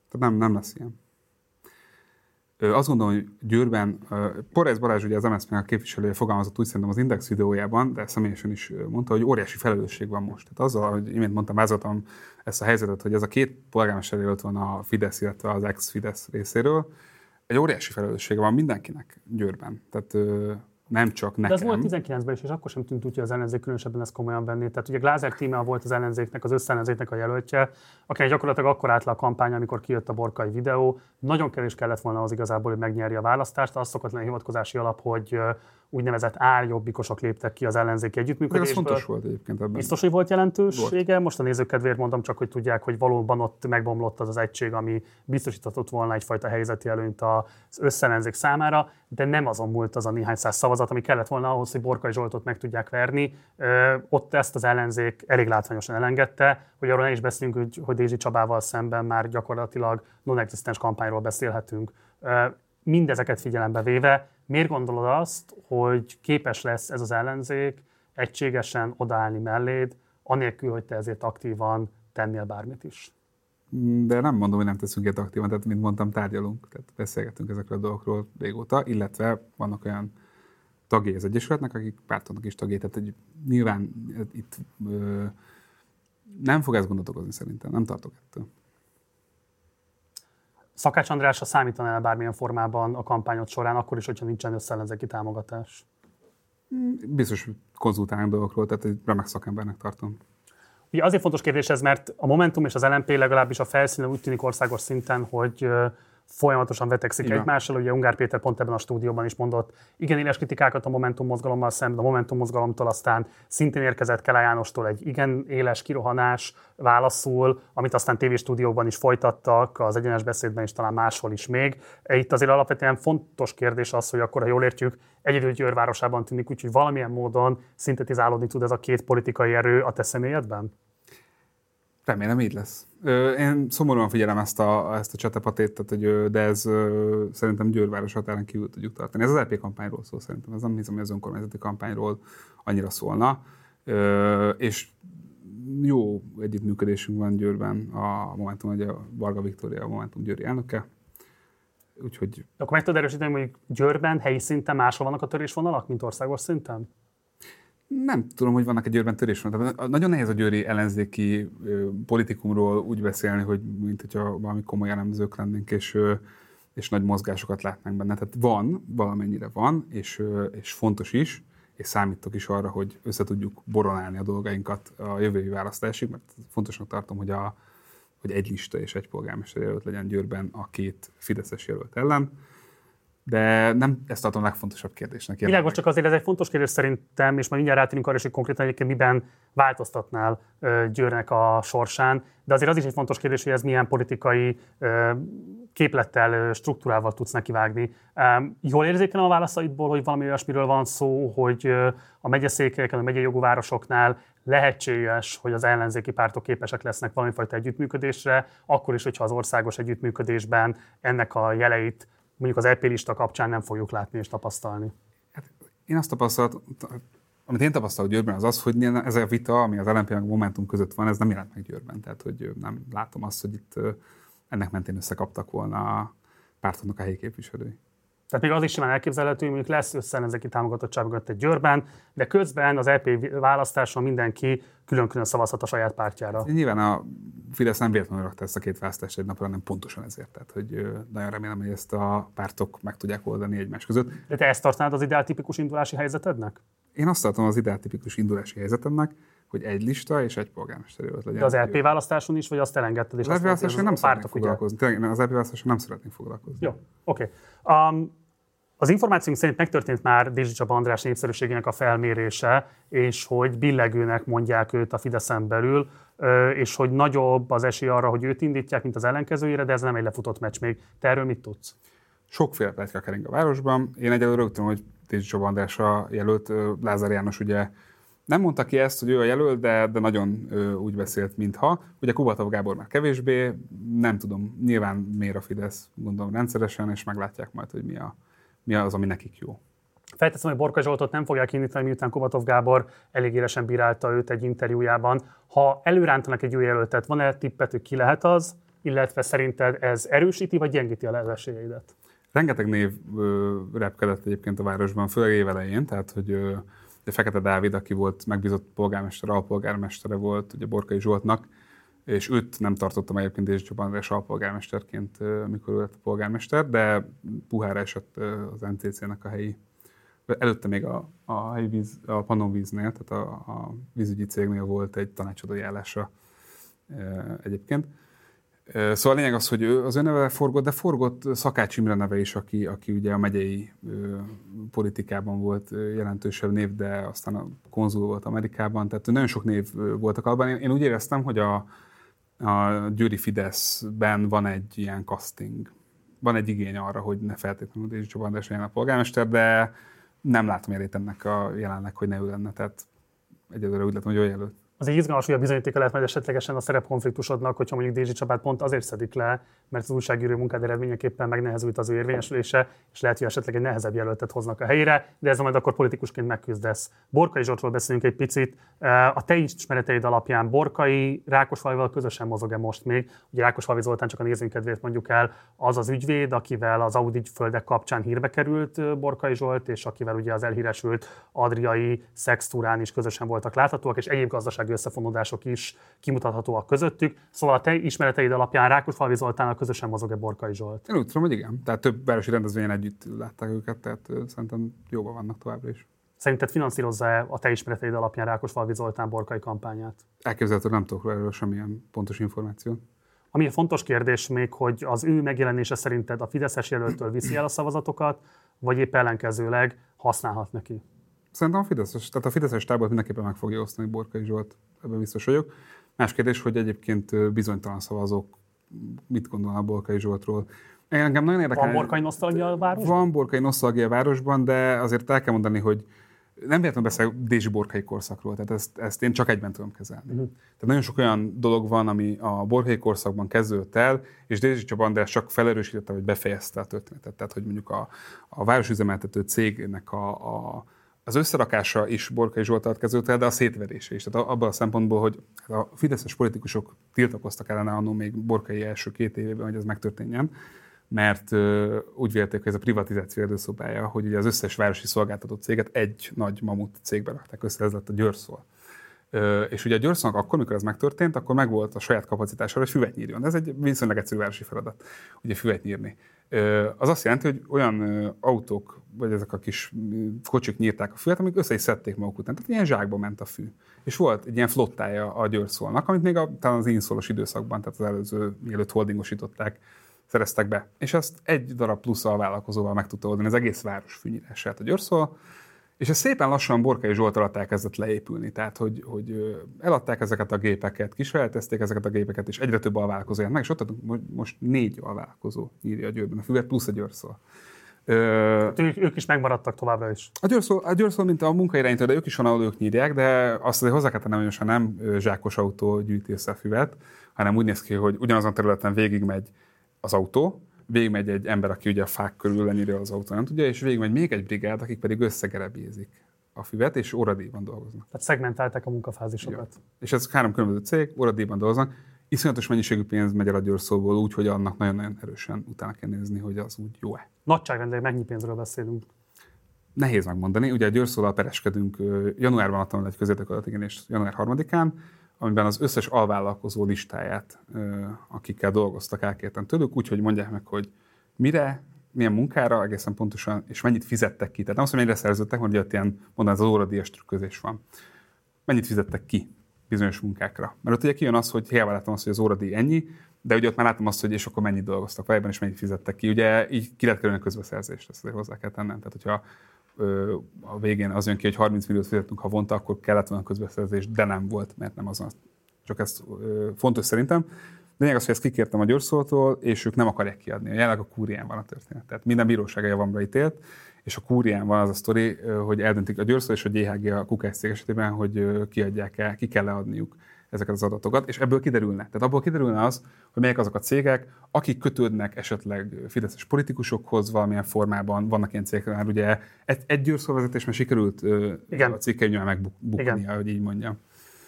Tehát nem, nem lesz ilyen. Azt gondolom, hogy Győrben, Porez Balázs, ugye az MSZP a képviselője fogalmazott úgy szerintem az Index videójában, de személyesen is mondta, hogy óriási felelősség van most. Tehát azzal, hogy imént mondtam, vázoltam ezt a helyzetet, hogy ez a két polgármester jelölt van a Fidesz, illetve az ex-Fidesz részéről, egy óriási felelőssége van mindenkinek Győrben. Tehát nem csak nekem. De az volt 19-ben is, és akkor sem tűnt úgy, hogy az ellenzék különösebben ezt komolyan venni. Tehát ugye Glázer Tímea volt az ellenzéknek, az összellenzéknek a jelöltje, akinek gyakorlatilag akkor állt le a kampány, amikor kijött a borkai videó. Nagyon kevés kellett volna az igazából, hogy megnyerje a választást. Az szokatlan hivatkozási alap, hogy úgynevezett áljobbikosok léptek ki az ellenzéki együttműködésből. Ez fontos volt egyébként ebben. Biztos, hogy volt jelentősége. Volt. Most a nézők kedvéért mondom csak, hogy tudják, hogy valóban ott megbomlott az az egység, ami biztosítatott volna egyfajta helyzeti előnyt az összellenzék számára, de nem azon múlt az a néhány száz szavazat, ami kellett volna ahhoz, hogy Borkai Zsoltot meg tudják verni. Ö, ott ezt az ellenzék elég látványosan elengedte, hogy arról ne is beszélünk, hogy, hogy Dézsi Csabával szemben már gyakorlatilag non-existens kampányról beszélhetünk. Ö, mindezeket figyelembe véve, miért gondolod azt, hogy képes lesz ez az ellenzék egységesen odaállni melléd, anélkül, hogy te ezért aktívan tennél bármit is? De nem mondom, hogy nem teszünk ilyet aktívan, tehát mint mondtam, tárgyalunk, tehát beszélgetünk ezekről a dolgokról régóta, illetve vannak olyan tagjai az Egyesületnek, akik pártoknak is tagjai, tehát hogy nyilván itt ö, nem fog ez gondot okozni szerintem, nem tartok ettől. Szakács Andrásra számítanál bármilyen formában a kampányod során, akkor is, hogyha nincsen összellenzeki támogatás? Biztos, hogy konzultálnak dolgokról, tehát egy remek szakembernek tartom. Ugye azért fontos kérdés ez, mert a Momentum és az LMP legalábbis a felszínen úgy tűnik országos szinten, hogy folyamatosan vetekszik Igen. egymással. Ugye Ungár Péter pont ebben a stúdióban is mondott igen éles kritikákat a Momentum mozgalommal szemben, a Momentum mozgalomtól aztán szintén érkezett Kelá Jánostól egy igen éles kirohanás válaszul, amit aztán tévéstúdióban is folytattak, az egyenes beszédben is talán máshol is még. Itt azért alapvetően fontos kérdés az, hogy akkor, ha jól értjük, egyedül Győr városában tűnik, úgyhogy valamilyen módon szintetizálódni tud ez a két politikai erő a te személyedben? Remélem így lesz. Én szomorúan figyelem ezt a, ezt a csatapatét, tehát, hogy, de ez szerintem Győrváros határán kívül tudjuk tartani. Ez az LP kampányról szól szerintem, ez nem hiszem, hogy az önkormányzati kampányról annyira szólna. És jó együttműködésünk van Győrben, a Momentum, a Varga Viktória a Momentum Győri elnöke, úgyhogy... Akkor meg tudod erősíteni, hogy Győrben helyi szinten máshol vannak a törésvonalak, mint országos szinten? Nem tudom, hogy vannak egy győrben törésvonalak. Nagyon nehéz a győri ellenzéki politikumról úgy beszélni, hogy mint hogyha valami komoly elemzők lennénk, és, és nagy mozgásokat látnánk benne. Tehát van, valamennyire van, és, és fontos is, és számítok is arra, hogy össze tudjuk boronálni a dolgainkat a jövői választásig, mert fontosnak tartom, hogy, a, hogy egy lista és egy polgármester jelölt legyen Győrben a két Fideszes jelölt ellen de nem ezt tartom a legfontosabb kérdésnek. Világos, csak azért ez egy fontos kérdés szerintem, és majd mindjárt rátérünk arra hogy konkrétan egyébként miben változtatnál Győrnek a sorsán, de azért az is egy fontos kérdés, hogy ez milyen politikai képlettel, struktúrával tudsz nekivágni. Jól érzékelem a válaszaidból, hogy valami olyasmiről van szó, hogy a megyeszékeken, a megyei jogú városoknál lehetséges, hogy az ellenzéki pártok képesek lesznek valamifajta együttműködésre, akkor is, hogyha az országos együttműködésben ennek a jeleit mondjuk az EP lista kapcsán nem fogjuk látni és tapasztalni? Hát én azt tapasztalt, amit én tapasztalok Győrben, az az, hogy ez a vita, ami az LNP meg Momentum között van, ez nem jelent meg Győrben. Tehát, hogy nem látom azt, hogy itt ennek mentén összekaptak volna a pártoknak a helyi képviselői. Tehát még az is simán elképzelhető, hogy mondjuk lesz összellenzéki támogatottság mögött egy Győrben, de közben az EP választáson mindenki külön-külön szavazhat a saját pártjára. Nyilván a Fidesz nem véletlenül rakta ezt a két választást egy napra, hanem pontosan ezért. Tehát, hogy nagyon remélem, hogy ezt a pártok meg tudják oldani egymás között. De te ezt tartanád az ideáltipikus indulási helyzetednek? Én azt tartom az ideáltipikus indulási helyzetemnek, hogy egy lista és egy polgármester jelölt legyen. De az LP választáson is, vagy azt elengedted? És az LP választáson nem szeretnék foglalkozni. Tényleg, az LP választáson nem szeretnék foglalkozni. Jó, oké. Okay. Um, Az információnk szerint megtörtént már Dézsi Csaba András népszerűségének a felmérése, és hogy billegőnek mondják őt a Fideszen belül, és hogy nagyobb az esély arra, hogy őt indítják, mint az ellenkezőjére, de ez nem egy lefutott meccs még. Te erről mit tudsz? Sokféle pletyka kering a városban. Én egyelőre rögtön, hogy Dézsi Csaba András a jelölt, Lázár János ugye nem mondta ki ezt, hogy ő a jelölt, de, de nagyon ö, úgy beszélt, mintha. Ugye Kubatov Gábor már kevésbé, nem tudom, nyilván miért a Fidesz, gondolom rendszeresen, és meglátják majd, hogy mi, a, mi az, ami nekik jó. Felteszem, hogy Borka Zsoltot nem fogják indítani, miután Kubatov Gábor elég élesen bírálta őt egy interjújában. Ha előrántanak egy új jelöltet, van-e tippet, hogy ki lehet az, illetve szerinted ez erősíti vagy gyengíti a esélyeidet? Rengeteg név ö, repkedett egyébként a városban, főleg évelején, tehát hogy ö, de Fekete Dávid, aki volt megbízott polgármester, alpolgármestere volt ugye Borkai Zsoltnak, és őt nem tartottam egyébként Dézsi András alpolgármesterként, amikor ő lett a polgármester, de puhára esett az NTC-nek a helyi, előtte még a, a helyi víz, a Pannonvíznél, tehát a, a vízügyi cégnél volt egy tanácsadói állása egyébként. Szóval a lényeg az, hogy ő az ő neve forgott, de forgott Szakács Imre neve is, aki, aki ugye a megyei ö, politikában volt jelentősebb név, de aztán a konzul volt Amerikában, tehát nagyon sok név voltak abban. Én, én úgy éreztem, hogy a, a Győri Fideszben van egy ilyen casting. Van egy igény arra, hogy ne feltétlenül Dézsi Csaba András legyen a polgármester, de nem látom érét ennek a jelenleg, hogy ne ő lenne. Tehát egyelőre úgy látom, hogy ő jelölt az egy izgalmas, hogy bizonyítéka lehet majd esetlegesen a szerepkonfliktusodnak, hogyha mondjuk Dézsi Csabát pont azért szedik le, mert az újságíró munkád eredményeképpen megnehezült az ő érvényesülése, és lehet, hogy esetleg egy nehezebb jelöltet hoznak a helyére, de ezzel majd akkor politikusként megküzdesz. Borkai Zsoltról beszélünk egy picit. A te ismereteid alapján Borkai Rákosfalvival közösen mozog-e most még? Ugye Rákosfalvi Zoltán csak a nézőink kedvéért mondjuk el, az az ügyvéd, akivel az Audi földek kapcsán hírbe került Borkai Zsolt, és akivel ugye az elhíresült adriai szextúrán is közösen voltak láthatóak, és egyéb gazdasági összefonódások is kimutathatóak közöttük. Szóval a te ismereteid alapján Rákosfalvi Zoltánnal közösen mozog-e Borkai Zsolt? Én úgy tudom, hogy igen. Tehát több városi rendezvényen együtt látták őket, tehát szerintem jóban vannak továbbra is. Szerinted finanszírozza-e a te ismereteid alapján Rákosfalvi Zoltán Borkai kampányát? Elképzelhető, nem tudok erről semmilyen pontos információt. Ami a fontos kérdés még, hogy az ő megjelenése szerinted a Fideszes jelöltől viszi el a szavazatokat, vagy épp ellenkezőleg használhat neki? Szerintem a Fideszes, tehát a Fideszes tábor mindenképpen meg fogja osztani Borkai Zsolt, ebben biztos vagyok. Más kérdés, hogy egyébként bizonytalan szavazók mit gondolnak Borkai Zsoltról. Engem nagyon érdekel. Van borkai nosztalgia a városban? Van borkai nosztalgia a városban, de azért el kell mondani, hogy nem véletlenül beszél Dézsi Borkai korszakról, tehát ezt, ezt én csak egyben tudom kezelni. Uh-huh. Tehát nagyon sok olyan dolog van, ami a Borkai korszakban kezdődött el, és Dézsi Csaba András csak felerősítette, vagy befejezte a történetet. Tehát, hogy mondjuk a, a városüzemeltető cégnek a, a az összerakása is Borkai Zsolt alatt kezdődött el, de a szétverése is. Tehát abban a szempontból, hogy a fideszes politikusok tiltakoztak ellene annó még Borkai első két évében, hogy ez megtörténjen, mert úgy vélték, hogy ez a privatizáció előszobája, hogy ugye az összes városi szolgáltató céget egy nagy mamut cégbe rakták össze, ez lett a Győrszól. Uh, és ugye a Győrszónak akkor, mikor ez megtörtént, akkor megvolt a saját kapacitása, hogy füvet nyírjon. Ez egy viszonylag egyszerű városi feladat, ugye füvet nyírni az azt jelenti, hogy olyan autók, vagy ezek a kis kocsik nyírták a füvet, amik össze is szedték maguk után. Tehát ilyen zsákba ment a fű. És volt egy ilyen flottája a Győrszólnak, amit még a, talán az inszolos időszakban, tehát az előző, mielőtt holdingosították, szereztek be. És ezt egy darab plusz a vállalkozóval meg tudta oldani az egész város fűnyírását. A Győrszól és ez szépen lassan Borkai Zsolt alatt elkezdett leépülni. Tehát, hogy, hogy eladták ezeket a gépeket, kisajátezték ezeket a gépeket, és egyre több alvállalkozó meg, és ott most négy alvállalkozó írja a Győrben a füvet, plusz a Győrszól. Ö, ők, ők is megmaradtak továbbra is. A Győrszól, a Győrszól mint a munkairányító, de ők is van, ők nyírják, de azt azért hozzá kell tennem, hogy nem zsákos autó gyűjti össze a füvet, hanem úgy néz ki, hogy ugyanazon területen végigmegy az autó, végigmegy egy ember, aki ugye a fák körül lenyírja az autó, nem tudja, és végigmegy még egy brigád, akik pedig összegerebézik a füvet, és óradíjban dolgoznak. Tehát szegmentálták a munkafázisokat. Ja. És ez három különböző cég, óradíjban dolgoznak. Iszonyatos mennyiségű pénz megy el a győrszóból úgy, hogy annak nagyon-nagyon erősen utána kell nézni, hogy az úgy jó-e. Nagyságrendileg mennyi pénzről beszélünk? Nehéz megmondani. Ugye a győrszóval pereskedünk, januárban adtam egy közétek igen, és január 3-án, amiben az összes alvállalkozó listáját, akikkel dolgoztak, elkértem tőlük, úgyhogy mondják meg, hogy mire, milyen munkára egészen pontosan, és mennyit fizettek ki. Tehát nem azt mondom, mennyire szerződtek, mert ott ilyen, mondaná, az óradíjas trükközés van. Mennyit fizettek ki bizonyos munkákra. Mert ott ugye kijön az, hogy hiába látom azt, hogy az óradíj ennyi, de ugye ott már láttam azt, hogy és akkor mennyit dolgoztak valójában, és mennyit fizettek ki. Ugye így ki lehet kerülni a közbeszerzést, ezt azért hozzá kell tennem. Tehát, hogyha a végén az jön ki, hogy 30 milliót fizettünk havonta, akkor kellett volna közbeszerzés, de nem volt, mert nem azon. Csak ez fontos szerintem. Lényeg az, hogy ezt kikértem a győrszótól, és ők nem akarják kiadni. Jelenleg a kúrián van a történet. Tehát minden bíróság javamra ítélt, és a kúrián van az a sztori, hogy eldöntik a győrszó és a GHG a kukás esetében, hogy kiadják el, ki kell leadniuk ezeket az adatokat, és ebből kiderülne. Tehát abból kiderülne az, hogy melyek azok a cégek, akik kötődnek esetleg fideszes politikusokhoz valamilyen formában, vannak ilyen cégek, már ugye egy, egy győrszóvezetés, mert sikerült Igen. a cikkeinyel megbukni, ahogy így mondjam.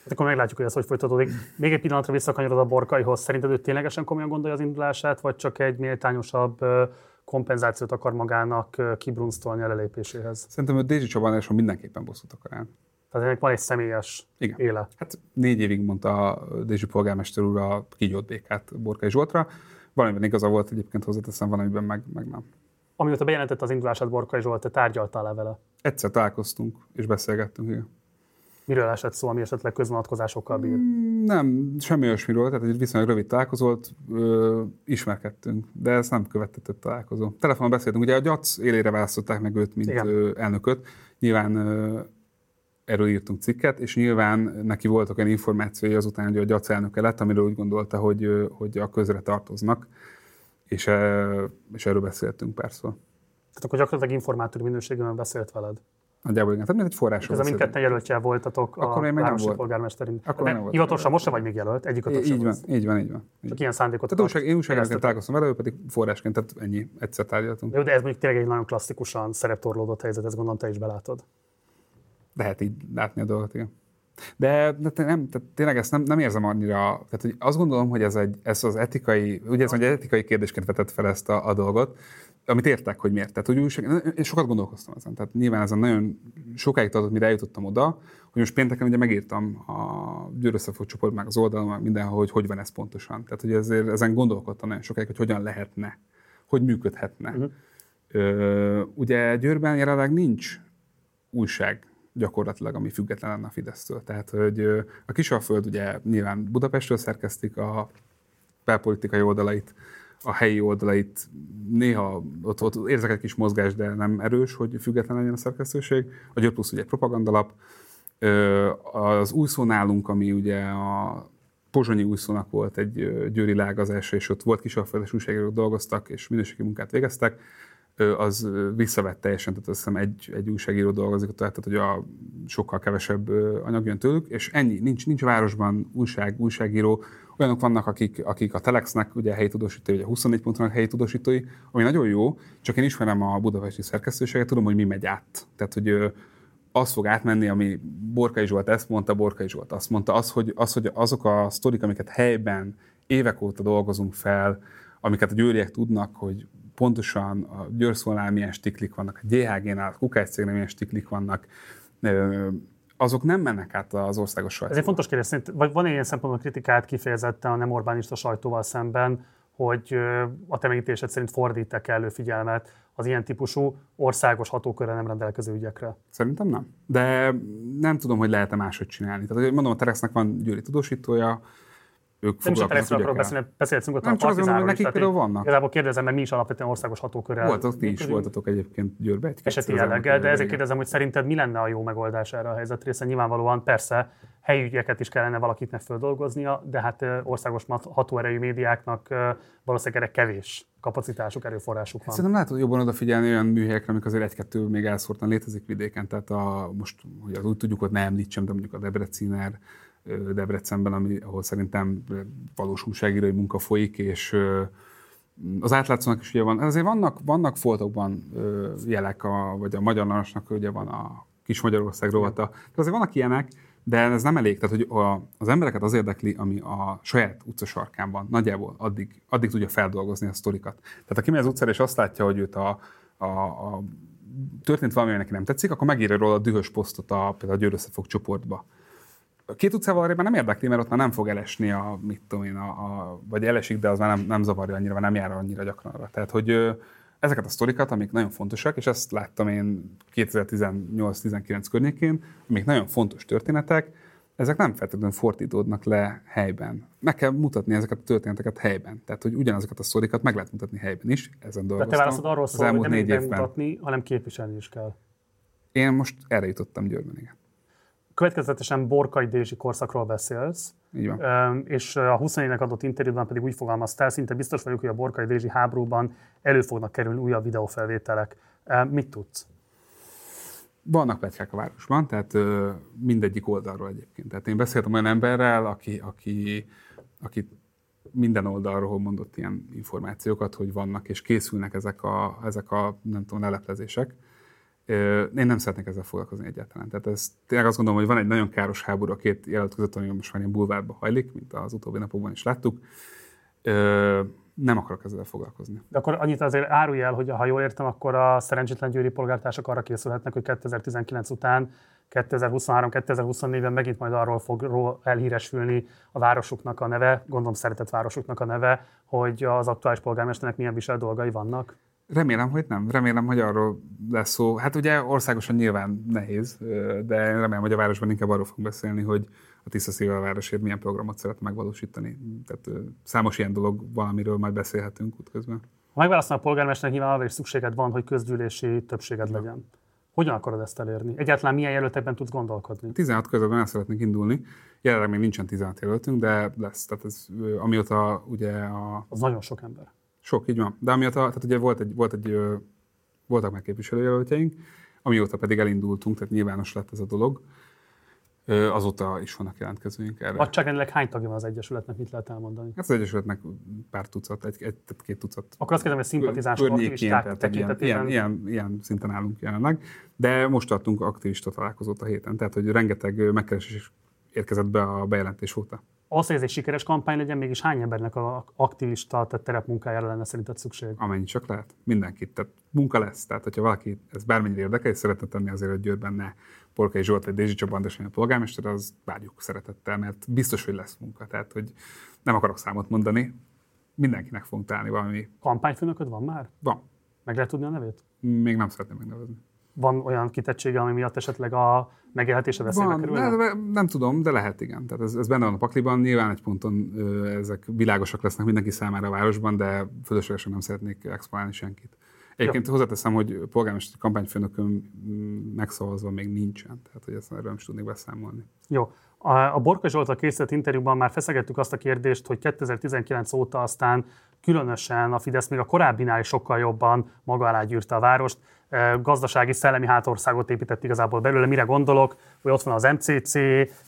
Hát akkor meglátjuk, hogy ez hogy folytatódik. Még egy pillanatra visszakanyarod a borkaihoz. Szerinted ő ténylegesen komolyan gondolja az indulását, vagy csak egy méltányosabb kompenzációt akar magának kibrunsztolni a lelépéséhez? Szerintem ő Dézsi Csabanásról mindenképpen bosszút akar el. Tehát ennek van egy személyes Igen. éle. Hát négy évig mondta a Dézsi polgármester úr a kígyót békát Borkai Zsoltra. Valamiben igaza volt egyébként hozzáteszem, valamiben meg, meg nem. Amióta bejelentett az indulását Borkai Zsolt, te tárgyaltál le vele? Egyszer találkoztunk, és beszélgettünk, igen. Miről esett szó, ami esetleg közvonatkozásokkal bír? Mm, nem, semmi olyasmiről, tehát egy viszonylag rövid találkozót, ö, ismerkedtünk, de ez nem követte több találkozó. Telefonon beszéltünk, ugye a GYAC élére választották meg őt, mint ö, elnököt. Nyilván ö, erről írtunk cikket, és nyilván neki voltak olyan információi azután, hogy a GYAC elnöke lett, amiről úgy gondolta, hogy, hogy a közre tartoznak, és, és erről beszéltünk persze. Tehát akkor gyakorlatilag informátor minőségében beszélt veled? Nagyjából igen. Tehát mint egy forrásról Ez a mindketten jelöltje voltatok akkor a városi polgármesterin. Akkor nem volt. Hivatalosan most sem vagy még jelölt, egyik így, így van, így van, így van. Csak ilyen szándékot. Tehát újság, én újságárként találkoztam vele, ő pedig forrásként, tehát ennyi, egyszer tárgyaltunk. De, de ez mondjuk tényleg egy nagyon klasszikusan szereptorlódott helyzet, ezt gondolom te is belátod. Lehet így látni a dolgot, igen. De, de nem, tehát tényleg ezt nem, nem érzem annyira, tehát hogy azt gondolom, hogy ez, egy, ez az etikai, ugye ez egy etikai kérdésként vetett fel ezt a, a dolgot, amit értek, hogy miért. Tehát, hogy újság, én sokat gondolkoztam ezen. Tehát nyilván ezen nagyon sokáig tartott, mire eljutottam oda, hogy most pénteken ugye megírtam a Győr csoport, meg az oldalon, meg mindenhol, hogy hogy van ez pontosan. Tehát, hogy ezért ezen gondolkodtam nagyon sokáig, hogy hogyan lehetne, hogy működhetne. Uh-huh. Ö, ugye Győrben jelenleg nincs újság gyakorlatilag, ami független lenne a Fidesztől. Tehát, hogy a Kisalföld ugye nyilván Budapestről szerkeztik a belpolitikai oldalait, a helyi oldalait néha ott, ott érzek egy kis mozgás, de nem erős, hogy független legyen a szerkesztőség. A Győr Plusz ugye egy propagandalap. Az újszó nálunk, ami ugye a Pozsonyi újszónak volt egy győri lágazás, és ott volt kisalföldes újságírók dolgoztak, és minőségi munkát végeztek az visszavett teljesen, tehát azt hiszem egy, egy újságíró dolgozik, tehát hogy a sokkal kevesebb anyag jön tőlük, és ennyi, nincs, nincs a városban újság, újságíró, olyanok vannak, akik, akik a Telexnek ugye helyi tudósítói, ugye 24 pontnak helyi tudósítói, ami nagyon jó, csak én ismerem a budapesti szerkesztőséget, tudom, hogy mi megy át. Tehát, hogy az fog átmenni, ami Borkai Zsolt ezt mondta, Borkai Zsolt azt mondta, az, hogy, az, hogy azok a sztorik, amiket helyben évek óta dolgozunk fel, amiket a győriek tudnak, hogy pontosan a Győrszónál milyen stiklik vannak, a DHG-nál, a Kukács cégnél milyen stiklik vannak, azok nem mennek át az országos sajtóba. Ez egy fontos kérdés, szerint, vagy van ilyen szempontból kritikát kifejezetten a nem Orbánista sajtóval szemben, hogy a te megítésed szerint fordít elő figyelmet az ilyen típusú országos hatókörre nem rendelkező ügyekre? Szerintem nem. De nem tudom, hogy lehet-e máshogy csinálni. Tehát mondom, a Terexnek van győri tudósítója, ők Nem is a akarok beszélni, beszélhetünk ott nem, a Partizáról nekik például vannak. Igazából kérdezem, mert mi is alapvetően országos hatókörrel. Voltatok ti is, voltatok egyébként Győrbe egy Eseti jelleggel, de ezért kérdezem, hogy szerinted mi lenne a jó megoldás erre a helyzetre, hiszen nyilvánvalóan persze helyi ügyeket is kellene valakitnek földolgoznia, de hát országos hatóerejű médiáknak valószínűleg erre kevés kapacitásuk, erőforrásuk van. Szerintem lehet jobban odafigyelni olyan műhelyekre, amik azért egy-kettő még elszórtan létezik vidéken. Tehát a, most, hogy az úgy tudjuk, hogy nem említsem, de mondjuk a Debreciner, Debrecenben, ami, ahol szerintem valós újságírói munka folyik, és az átlátszónak is ugye van, azért vannak, vannak foltokban jelek, a, vagy a Magyar Narancsnak ugye van a Kis Magyarország rovata, de azért vannak ilyenek, de ez nem elég. Tehát, hogy a, az embereket az érdekli, ami a saját utcasarkán van. Nagyjából addig, addig tudja feldolgozni a sztorikat. Tehát aki megy az utcára és azt látja, hogy őt a, a, a történt valami, neki nem tetszik, akkor megírja róla a dühös posztot a, például a Győr Összefog csoportba két utcával már nem érdekli, mert ott már nem fog elesni a, mit tudom én, a, a, vagy elesik, de az már nem, nem zavarja annyira, nem jár annyira gyakran. Tehát, hogy ö, ezeket a sztorikat, amik nagyon fontosak, és ezt láttam én 2018-19 környékén, amik nagyon fontos történetek, ezek nem feltétlenül fordítódnak le helyben. Meg kell mutatni ezeket a történeteket helyben. Tehát, hogy ugyanazokat a sztorikat meg lehet mutatni helyben is. Ezen De te válaszod arról szól, hogy nem évben. mutatni, hanem képviselni is kell. Én most erre jutottam Győrben, igen. Következetesen Borkai Dézsi korszakról beszélsz. Így van. És a 24-nek adott interjúban pedig úgy fogalmaztál, szinte biztos vagyok, hogy a Borkai Dézsi háborúban elő fognak kerülni újabb videófelvételek. Mit tudsz? Vannak pletykák a városban, tehát mindegyik oldalról egyébként. Tehát én beszéltem olyan emberrel, aki, aki, aki minden oldalról mondott ilyen információkat, hogy vannak, és készülnek ezek a, ezek a nem tudom, leleplezések. Én nem szeretnék ezzel foglalkozni egyáltalán. Tehát ez, tényleg azt gondolom, hogy van egy nagyon káros háború a két jelölt között, ami most már ilyen bulvárba hajlik, mint az utóbbi napokban is láttuk nem akarok ezzel foglalkozni. De akkor annyit azért árulj el, hogy ha jól értem, akkor a szerencsétlen győri polgártársak arra készülhetnek, hogy 2019 után 2023-2024-ben megint majd arról fog elhíresülni a városuknak a neve, gondolom szeretett városuknak a neve, hogy az aktuális polgármesternek milyen visel dolgai vannak. Remélem, hogy nem. Remélem, hogy arról lesz szó. Hát ugye országosan nyilván nehéz, de remélem, hogy a városban inkább arról fogunk beszélni, hogy a Tiszta Szívvel városért milyen programot szeretne megvalósítani. Tehát számos ilyen dolog valamiről majd beszélhetünk útközben. Ha megválasztanak a polgármesternek, nyilván arra is szükséged van, hogy közgyűlési többséged ja. legyen. Hogyan akarod ezt elérni? Egyáltalán milyen jelöltekben tudsz gondolkodni? 16 közben el szeretnék indulni. Jelenleg még nincsen 16 jelöltünk, de lesz. Tehát ez, amióta ugye a... Az nagyon sok ember. Sok, így van. De amióta, tehát ugye volt egy, volt egy, voltak már képviselőjelöltjeink, amióta pedig elindultunk, tehát nyilvános lett ez a dolog, Azóta is vannak jelentkezőink erre. Nagyságrendileg hány tagja van az Egyesületnek, mit lehet elmondani? Hát az Egyesületnek pár tucat, egy, egy két tucat. Akkor azt kérdezem, hogy szimpatizánsok, aktivisták tekintetében. Ilyen, ilyen, ilyen, szinten állunk jelenleg, de most tartunk aktivista találkozót a héten, tehát hogy rengeteg megkeresés érkezett be a bejelentés óta. Az, hogy ez egy sikeres kampány legyen, mégis hány embernek a aktivista, tehát terepmunkájára lenne szerinted szükség? Amennyi csak lehet. Mindenkit. Tehát munka lesz. Tehát, hogyha valaki ez bármennyire érdekel, és szeretne tenni azért, hogy Győrben ne Porkai Zsolt vagy Dézsi Csaba a polgármester, az várjuk szeretettel, mert biztos, hogy lesz munka. Tehát, hogy nem akarok számot mondani, mindenkinek fogunk találni valami. Kampányfőnököd van már? Van. Meg lehet tudni a nevét? Még nem szeretném megnevezni. Van olyan kitettsége, ami miatt esetleg a megélhetése veszélybe kerül? Nem, nem tudom, de lehet igen. Tehát ez, ez benne van a pakliban. Nyilván egy ponton ö, ezek világosak lesznek mindenki számára a városban, de fölöslegesen nem szeretnék exponálni senkit. Egyébként hozzáteszem, hogy polgármesteri kampányfőnököm megszavazva még nincsen, tehát hogy ezt erről nem is tudnék beszámolni. Jó. A, a Borka Zsoltal készített interjúban már feszegettük azt a kérdést, hogy 2019 óta aztán különösen a Fidesz még a korábbinál is sokkal jobban maga alá gyűrte a várost. Gazdasági, szellemi hátországot épített igazából belőle. Mire gondolok, hogy ott van az MCC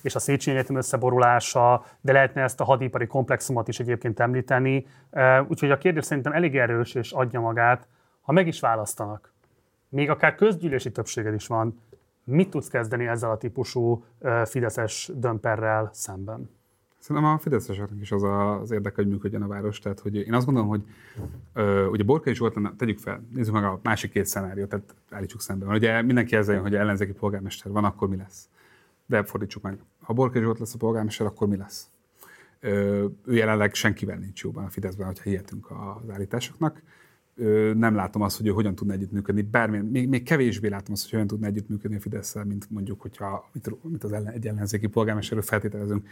és a Széchenyi Egyetem összeborulása, de lehetne ezt a hadipari komplexumot is egyébként említeni. Úgyhogy a kérdés szerintem elég erős és adja magát ha meg is választanak, még akár közgyűlési többséged is van, mit tudsz kezdeni ezzel a típusú fideszes dömperrel szemben? Szerintem a fideszeseknek is az a, az érdeke, hogy működjön a város. Tehát, hogy én azt gondolom, hogy ö, ugye Borkai Zsoltán, tegyük fel, nézzük meg a másik két szenáriót, tehát állítsuk szemben. Ugye mindenki ezzel jön, hogy ellenzéki polgármester van, akkor mi lesz? De fordítsuk meg. Ha Borkai Zsolt lesz a polgármester, akkor mi lesz? Ö, ő jelenleg senkivel nincs jóban a Fideszben, hogyha hihetünk az állításoknak nem látom azt, hogy ő hogyan tudna együttműködni, bármilyen, még, még kevésbé látom azt, hogy hogyan tudna együttműködni a fidesz mint mondjuk, hogyha mint az ellen, egy ellenzéki polgármesterről feltételezünk.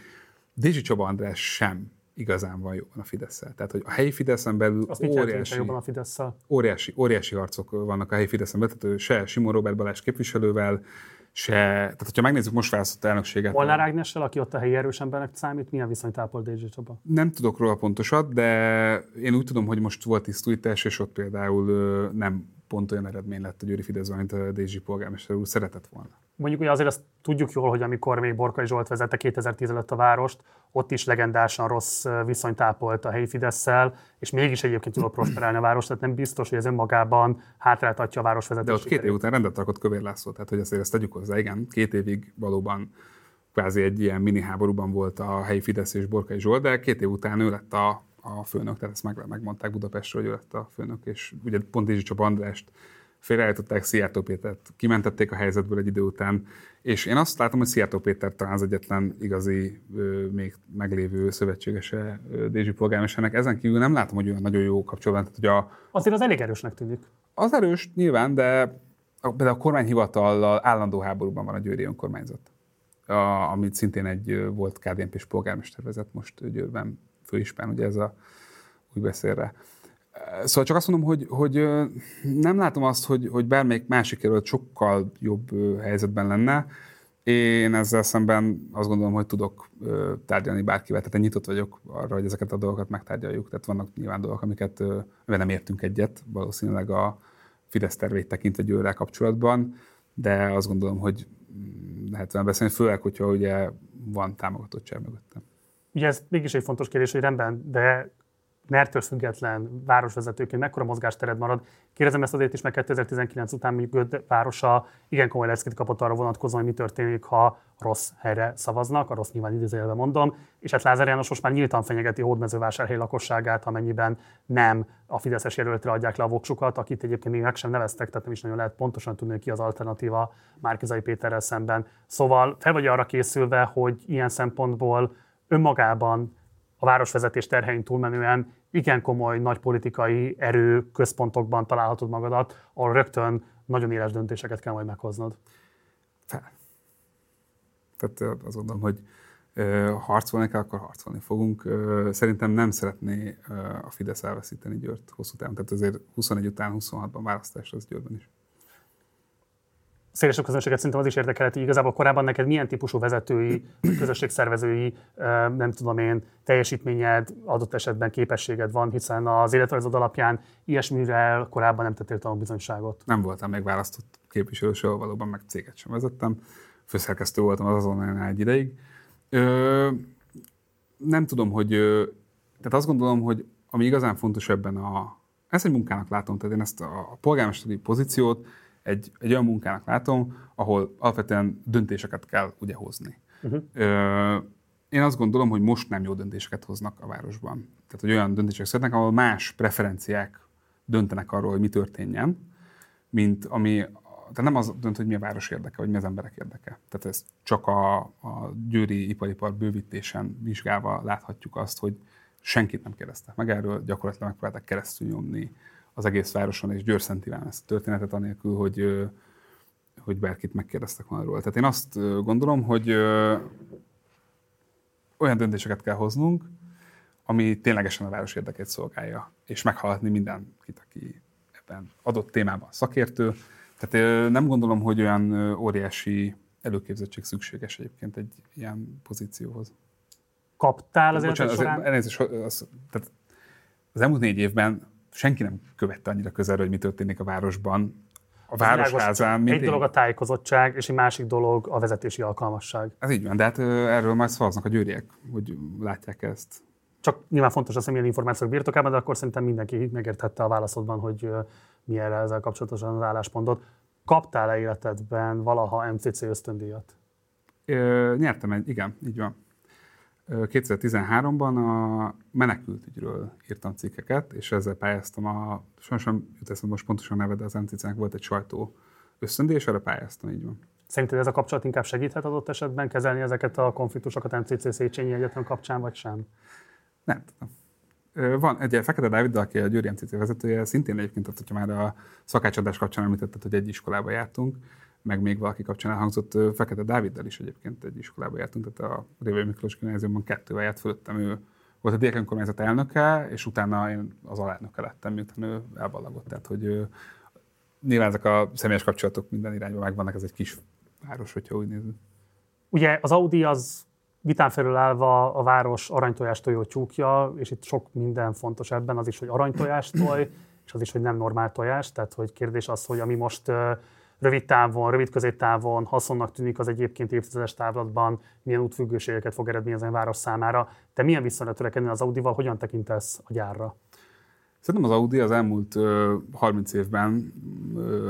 Dézsi Csaba András sem igazán van jobban a fidesz Tehát, hogy a helyi Fideszen belül Azt óriási, jobban a fidesz óriási, óriási harcok vannak a helyi Fideszen belül, tehát se Simon Robert Balázs képviselővel, se, tehát hogyha megnézzük most választott elnökséget. Molnár Ágnessel, aki ott a helyi erős embernek számít, milyen viszonyt ápol Dézsi Csaba? Nem tudok róla pontosat, de én úgy tudom, hogy most volt tisztújtás, és ott például nem pont olyan eredmény lett a Győri Fidesz, mint a Dézsi polgármester úr szeretett volna. Mondjuk hogy azért azt tudjuk jól, hogy amikor még Borkai Zsolt vezette 2010 előtt a várost, ott is legendásan rossz viszonyt ápolt a helyi fidesz és mégis egyébként tudott prosperálni a város, tehát nem biztos, hogy ez önmagában hátráltatja a vezetését. De ott két év után rendet rakott Kövér László, tehát hogy azért ezt tegyük hozzá, igen, két évig valóban kvázi egy ilyen mini háborúban volt a helyi Fidesz és Borkai Zsolt, de két év után ő lett a, a főnök, tehát ezt meg, megmondták Budapestről, hogy ő lett a főnök, és ugye pont Dizsi Csaba Andrást félreállították Szijjártó Pétert, kimentették a helyzetből egy idő után, és én azt látom, hogy Szijjártó Péter talán az egyetlen igazi, még meglévő szövetségese Dézsi polgármesternek. Ezen kívül nem látom, hogy olyan nagyon jó kapcsolatban. Tehát, hogy a, Azért az elég erősnek tűnik. Az erős, nyilván, de a, de a kormányhivatallal állandó háborúban van a győri önkormányzat. a, amit szintén egy volt KDNP-s polgármester vezet most Győrben főispán, ugye ez a új beszélre. Szóval csak azt mondom, hogy, hogy nem látom azt, hogy, hogy bármelyik másik jelölt sokkal jobb helyzetben lenne. Én ezzel szemben azt gondolom, hogy tudok tárgyalni bárkivel, tehát én nyitott vagyok arra, hogy ezeket a dolgokat megtárgyaljuk. Tehát vannak nyilván dolgok, amiket nem értünk egyet, valószínűleg a Fidesz tervét tekintve győrrel kapcsolatban, de azt gondolom, hogy mm, lehet velem beszélni, főleg, hogyha ugye van támogatottság mögöttem. Ugye ez mégis egy fontos kérdés, hogy rendben, de mertől független városvezetőként mekkora mozgástered marad. Kérdezem ezt azért is, mert 2019 után még városa igen komoly leszkét kapott arra vonatkozóan, hogy mi történik, ha rossz helyre szavaznak, a rossz nyilván idézőjelben mondom, és hát Lázár János most már nyíltan fenyegeti hódmezővásárhely lakosságát, amennyiben nem a Fideszes jelöltre adják le a voksukat, akit egyébként még meg sem neveztek, tehát nem is nagyon lehet pontosan tudni, ki az alternatíva Márkizai Péterrel szemben. Szóval fel vagy arra készülve, hogy ilyen szempontból önmagában a városvezetés terhein túlmenően igen komoly, nagy politikai erő központokban találhatod magadat, ahol rögtön nagyon éles döntéseket kell majd meghoznod. Tehát azt gondolom, hogy harcolni kell, akkor harcolni fogunk. Szerintem nem szeretné a Fidesz elveszíteni Győrt hosszú távon. Tehát azért 21 után, 26-ban választás az Győrben is szélesebb közönséget szerintem az is érdekel, hogy igazából korábban neked milyen típusú vezetői, közösségszervezői, nem tudom én, teljesítményed, adott esetben képességed van, hiszen az életrajzod alapján ilyesmire korábban nem tettél tanulbizonyságot. Nem voltam még választott képviselő soha, valóban meg céget sem vezettem. Főszerkesztő voltam az azon egy ideig. Ö, nem tudom, hogy... Tehát azt gondolom, hogy ami igazán fontos ebben a... Ezt egy munkának látom, tehát én ezt a polgármesteri pozíciót egy, egy olyan munkának látom, ahol alapvetően döntéseket kell ugye hozni. Uh-huh. Ö, én azt gondolom, hogy most nem jó döntéseket hoznak a városban. Tehát, hogy olyan döntések születnek, ahol más preferenciák döntenek arról, hogy mi történjen, mint ami, tehát nem az dönt, hogy mi a város érdeke, vagy mi az emberek érdeke. Tehát ez csak a, a győri iparipar bővítésen vizsgálva láthatjuk azt, hogy senkit nem kérdeztek meg erről, gyakorlatilag megpróbálták keresztül nyomni az egész városon, és Győr Szent Iván ezt a történetet, anélkül, hogy, hogy bárkit megkérdeztek volna róla. Tehát én azt gondolom, hogy olyan döntéseket kell hoznunk, ami ténylegesen a város érdekét szolgálja, és meghallgatni mindenkit, aki ebben adott témában szakértő. Tehát nem gondolom, hogy olyan óriási előképzettség szükséges egyébként egy ilyen pozícióhoz. Kaptál az életed során? Elnézést, az, tehát az elmúlt négy évben senki nem követte annyira közelről, hogy mi történik a városban. A városházán. Egy dolog a tájékozottság, és egy másik dolog a vezetési alkalmasság. Ez így van, de hát erről majd szavaznak a győriek, hogy látják ezt. Csak nyilván fontos az, hogy milyen információk birtokában, de akkor szerintem mindenki megértette a válaszodban, hogy mi erre ezzel kapcsolatosan az álláspontot. Kaptál-e életedben valaha MCC ösztöndíjat? Ö, nyertem egy, igen, így van. 2013-ban a menekültügyről írtam cikkeket, és ezzel pályáztam a, sajnos nem jut eszembe most pontosan neve, de az MCC-nek volt egy sajtó ösztöndíj, és erre pályáztam, így van. Szerinted ez a kapcsolat inkább segíthet adott esetben kezelni ezeket a konfliktusokat MCC Széchenyi Egyetem kapcsán, vagy sem? Nem tudom. Van egy Fekete Dávid, aki a Győri MCC vezetője, szintén egyébként, hogyha már a szakácsadás kapcsán említetted, hogy egy iskolába jártunk, meg még valaki kapcsán elhangzott, Fekete Dáviddal is egyébként egy iskolába jártunk, tehát a Révai Miklós gimnáziumban kettővel járt fölöttem, ő volt a diák önkormányzat elnöke, és utána én az alelnöke lettem, miután ő elballagott. Tehát, hogy ő, nyilván ezek a személyes kapcsolatok minden irányban megvannak, ez egy kis város, hogyha úgy nézzük. Ugye az Audi az vitán felül állva a város aranytojás tojó tyúkja, és itt sok minden fontos ebben, az is, hogy aranytojás toj, és az is, hogy nem normál tojás, tehát hogy kérdés az, hogy ami most rövid távon, rövid középtávon haszonnak tűnik az egyébként évtizedes távlatban, milyen útfüggőségeket fog eredményezni a város számára. Te milyen viszonyra törekedni az Audival, hogyan tekintesz a gyárra? Szerintem az Audi az elmúlt 30 évben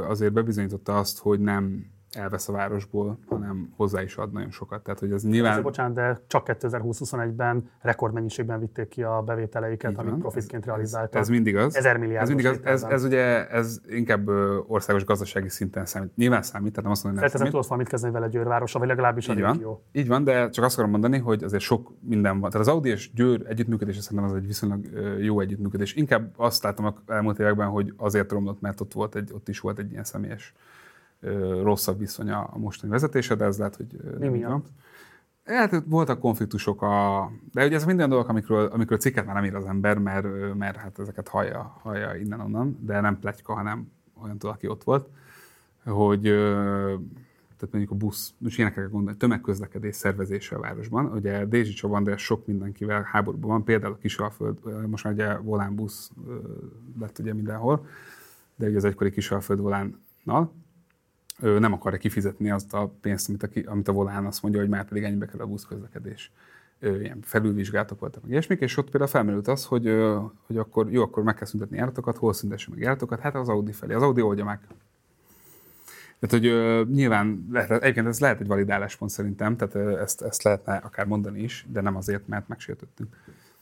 azért bebizonyította azt, hogy nem elvesz a városból, hanem hozzá is ad nagyon sokat. Tehát, hogy ez nyilván... Ezért, bocsánat, de csak 2020-21-ben rekordmennyiségben vitték ki a bevételeiket, amit profitként realizáltak. Ez, ez mindig az. Ezer milliárd. Ez, mindig az. Ez, ez, ugye ez inkább országos gazdasági szinten számít. Nyilván számít, tehát nem azt mondom, hogy nem számít. tudsz valamit kezdeni vele Győrvárosa, vagy legalábbis Így a van. Régió. Így van, de csak azt akarom mondani, hogy azért sok minden van. Tehát az Audi és Győr együttműködés szerintem az egy viszonylag jó együttműködés. Inkább azt látom a elmúlt években, hogy azért romlott, mert ott, volt egy, ott is volt egy ilyen személyes rosszabb viszony a mostani vezetése, de ez lehet, hogy Mi miatt? Hát voltak konfliktusok, a... de ugye ez minden dolgok, amikről, amikről cikket már nem ír az ember, mert, mert hát ezeket hallja, hallja innen-onnan, de nem pletyka, hanem olyan aki ott volt, hogy tehát mondjuk a busz, most ilyenekre kell gondolni, tömegközlekedés szervezése a városban. Ugye Dézsi Csaba András sok mindenkivel háborúban van, például a Kisalföld, most már ugye volán busz lett ugye mindenhol, de ugye az egykori Kisalföld volánnal, ő nem akarja kifizetni azt a pénzt, amit a, amit a volán azt mondja, hogy már pedig ennyibe kell a buszközlekedés. Ilyen felülvizsgálatok voltak, meg ilyesmik, és ott például felmerült az, hogy, hogy akkor jó, akkor meg kell szüntetni járatokat, hol szüntessük meg járatokat, hát az Audi felé. Az Audi oldja meg. Tehát, hogy nyilván lehet, egyébként ez lehet egy validáláspont szerintem, tehát ezt, ezt lehetne akár mondani is, de nem azért, mert megsértöttünk.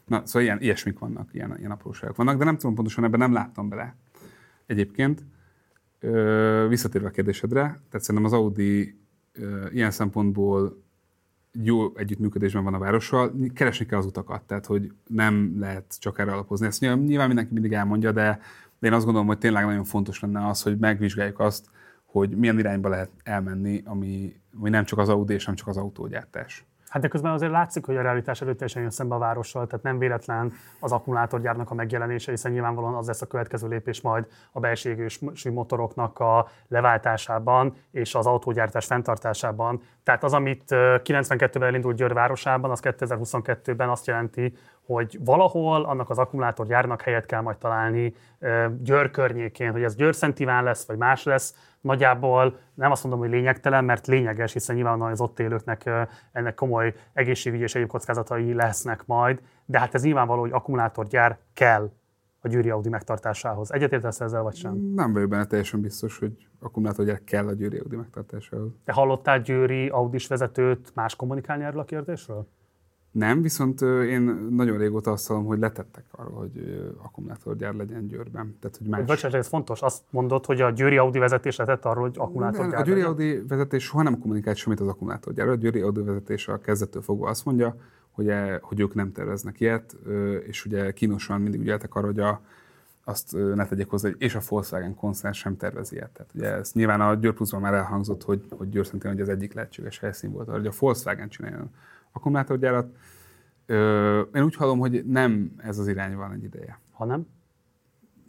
Na, szóval ilyen, ilyesmik vannak, ilyen, ilyen apróságok vannak, de nem tudom pontosan, ebben nem láttam bele. Egyébként, visszatérve a kérdésedre, tehát szerintem az Audi ilyen szempontból jó együttműködésben van a várossal, keresni kell az utakat, tehát hogy nem lehet csak erre alapozni. Ezt nyilván mindenki mindig elmondja, de én azt gondolom, hogy tényleg nagyon fontos lenne az, hogy megvizsgáljuk azt, hogy milyen irányba lehet elmenni, ami, ami nem csak az Audi és nem csak az autógyártás. Hát de közben azért látszik, hogy a realitás előtt teljesen jön szembe a várossal, tehát nem véletlen az akkumulátorgyárnak a megjelenése, hiszen nyilvánvalóan az lesz a következő lépés majd a belső égősű motoroknak a leváltásában és az autógyártás fenntartásában. Tehát az, amit 92-ben elindult Győr városában, az 2022-ben azt jelenti, hogy valahol annak az akkumulátorgyárnak helyet kell majd találni Győr környékén, hogy ez Győr Szentiván lesz, vagy más lesz, nagyjából nem azt mondom, hogy lényegtelen, mert lényeges, hiszen nyilvánvalóan az ott élőknek ennek komoly egészségügyi és egyéb kockázatai lesznek majd, de hát ez nyilvánvaló, hogy akkumulátorgyár kell a Győri Audi megtartásához. Egyetértesz ezzel, vagy sem? Nem vagyok benne teljesen biztos, hogy akkumulátorgyár kell a Győri Audi megtartásához. Te hallottál Győri Audis vezetőt más kommunikálni erről a kérdésről? Nem, viszont én nagyon régóta azt hallom, hogy letettek arról, hogy akkumulátorgyár legyen Győrben. Tehát, hogy más... Bocsánat, ez fontos. Azt mondod, hogy a Győri Audi vezetés letett arról, hogy akkumulátorgyár A Győri legyen? Audi vezetés soha nem kommunikált semmit az akkumulátorgyárról. A Győri Audi vezetés a kezdettől fogva azt mondja, hogy, e, hogy ők nem terveznek ilyet, és ugye kínosan mindig ügyeltek arra, hogy a, azt ne tegyek hozzá, hogy és a Volkswagen koncern sem tervezi ilyet. Tehát ugye ez nyilván a Győr Pluszban már elhangzott, hogy, hogy Győr hogy az egyik lehetséges helyszín volt, hogy a Volkswagen csináljon akkumulátorgyárat. Én úgy hallom, hogy nem ez az irány van egy ideje. Ha nem?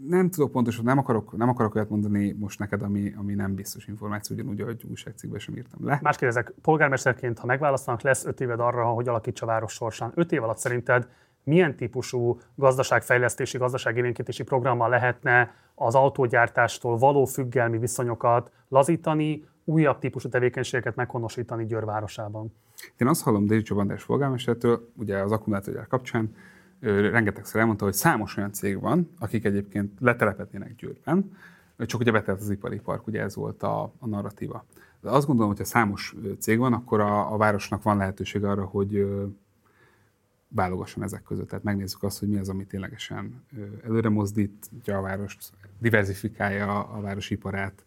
Nem tudok pontosan, nem akarok, nem akarok olyat mondani most neked, ami, ami nem biztos információ, ugyanúgy, ahogy újságcikkben sem írtam le. Más kérdezek, polgármesterként, ha megválasztanak, lesz öt éved arra, hogy alakítsa a város sorsán. Öt év alatt szerinted milyen típusú gazdaságfejlesztési, gazdaságélénkítési programmal lehetne az autógyártástól való függelmi viszonyokat lazítani, újabb típusú tevékenységeket meghonosítani Győr városában? Én azt hallom Dézsi Csabandás polgármestertől, ugye az akkumulátorgyár kapcsán, rengetegszer elmondta, hogy számos olyan cég van, akik egyébként letelepednének Győrben, csak ugye betelt az ipari park, ugye ez volt a, a narratíva. De azt gondolom, hogy ha számos cég van, akkor a, a városnak van lehetőség arra, hogy válogasson ezek között. Tehát megnézzük azt, hogy mi az, ami ténylegesen előre mozdítja a várost, diversifikálja a városiparát,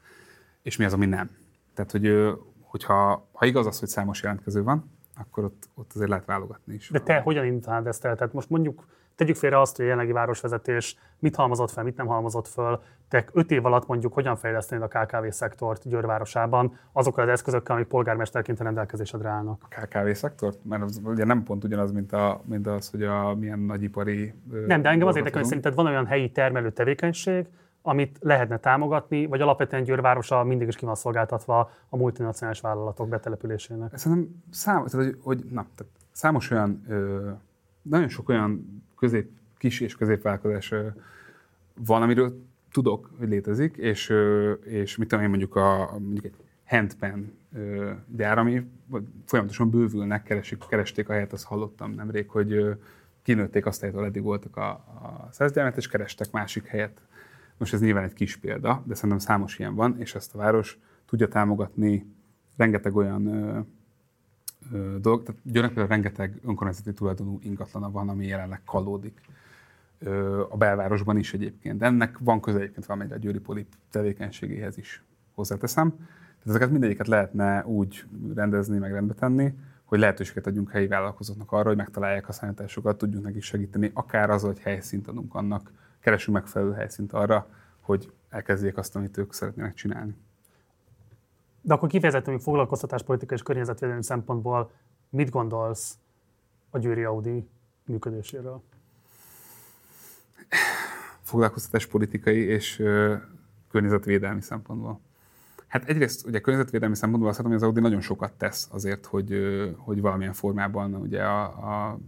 és mi az, ami nem. Tehát, hogy hogyha ha igaz az, hogy számos jelentkező van, akkor ott, ott azért lehet válogatni is. De te hogyan indítanád ezt el? Tehát most mondjuk tegyük félre azt, hogy a jelenlegi városvezetés mit halmozott fel, mit nem halmozott föl. Te öt év alatt mondjuk hogyan fejlesztenéd a KKV szektort Győr városában azokkal az eszközökkel, amik polgármesterként a rendelkezésedre állnak? A KKV szektort? Mert az ugye nem pont ugyanaz, mint, a, mint az, hogy a milyen nagyipari... Nem, de engem az érdekel, hogy szerinted van olyan helyi termelő tevékenység, amit lehetne támogatni, vagy alapvetően Győrvárosa mindig is ki van szolgáltatva a multinacionális vállalatok betelepülésének? Szerintem szám, tehát, hogy, hogy, na, tehát számos olyan, ö, nagyon sok olyan közép, kis és középvállalkozás ö, van, amiről tudok, hogy létezik, és, ö, és mit tudom én mondjuk, a, mondjuk egy handpen ö, gyár, ami folyamatosan bővülnek, keresik, keresték a helyet, azt hallottam nemrég, hogy ö, kinőtték azt, ahol eddig voltak a, a és kerestek másik helyet most ez nyilván egy kis példa, de szerintem számos ilyen van, és ezt a város tudja támogatni rengeteg olyan ö, ö, dolog. Tehát Győrnek például rengeteg önkormányzati tulajdonú ingatlana van, ami jelenleg kalódik. Ö, a belvárosban is egyébként. Ennek van köze egyébként valamelyre a Győri Polip tevékenységéhez is hozzáteszem. Tehát ezeket mindegyiket lehetne úgy rendezni, meg rendbe tenni, hogy lehetőséget adjunk helyi vállalkozóknak arra, hogy megtalálják a számításokat, tudjunk nekik segíteni, akár az, hogy helyszínt adunk annak, keresünk megfelelő helyszínt arra, hogy elkezdjék azt, amit ők szeretnének csinálni. De akkor kifejezetten még foglalkoztatáspolitikai és környezetvédelmi szempontból mit gondolsz a Győri Audi működéséről? Foglalkoztatáspolitikai és ö, környezetvédelmi szempontból. Hát egyrészt ugye környezetvédelmi szempontból azt hogy az Audi nagyon sokat tesz azért, hogy, hogy valamilyen formában ugye a, a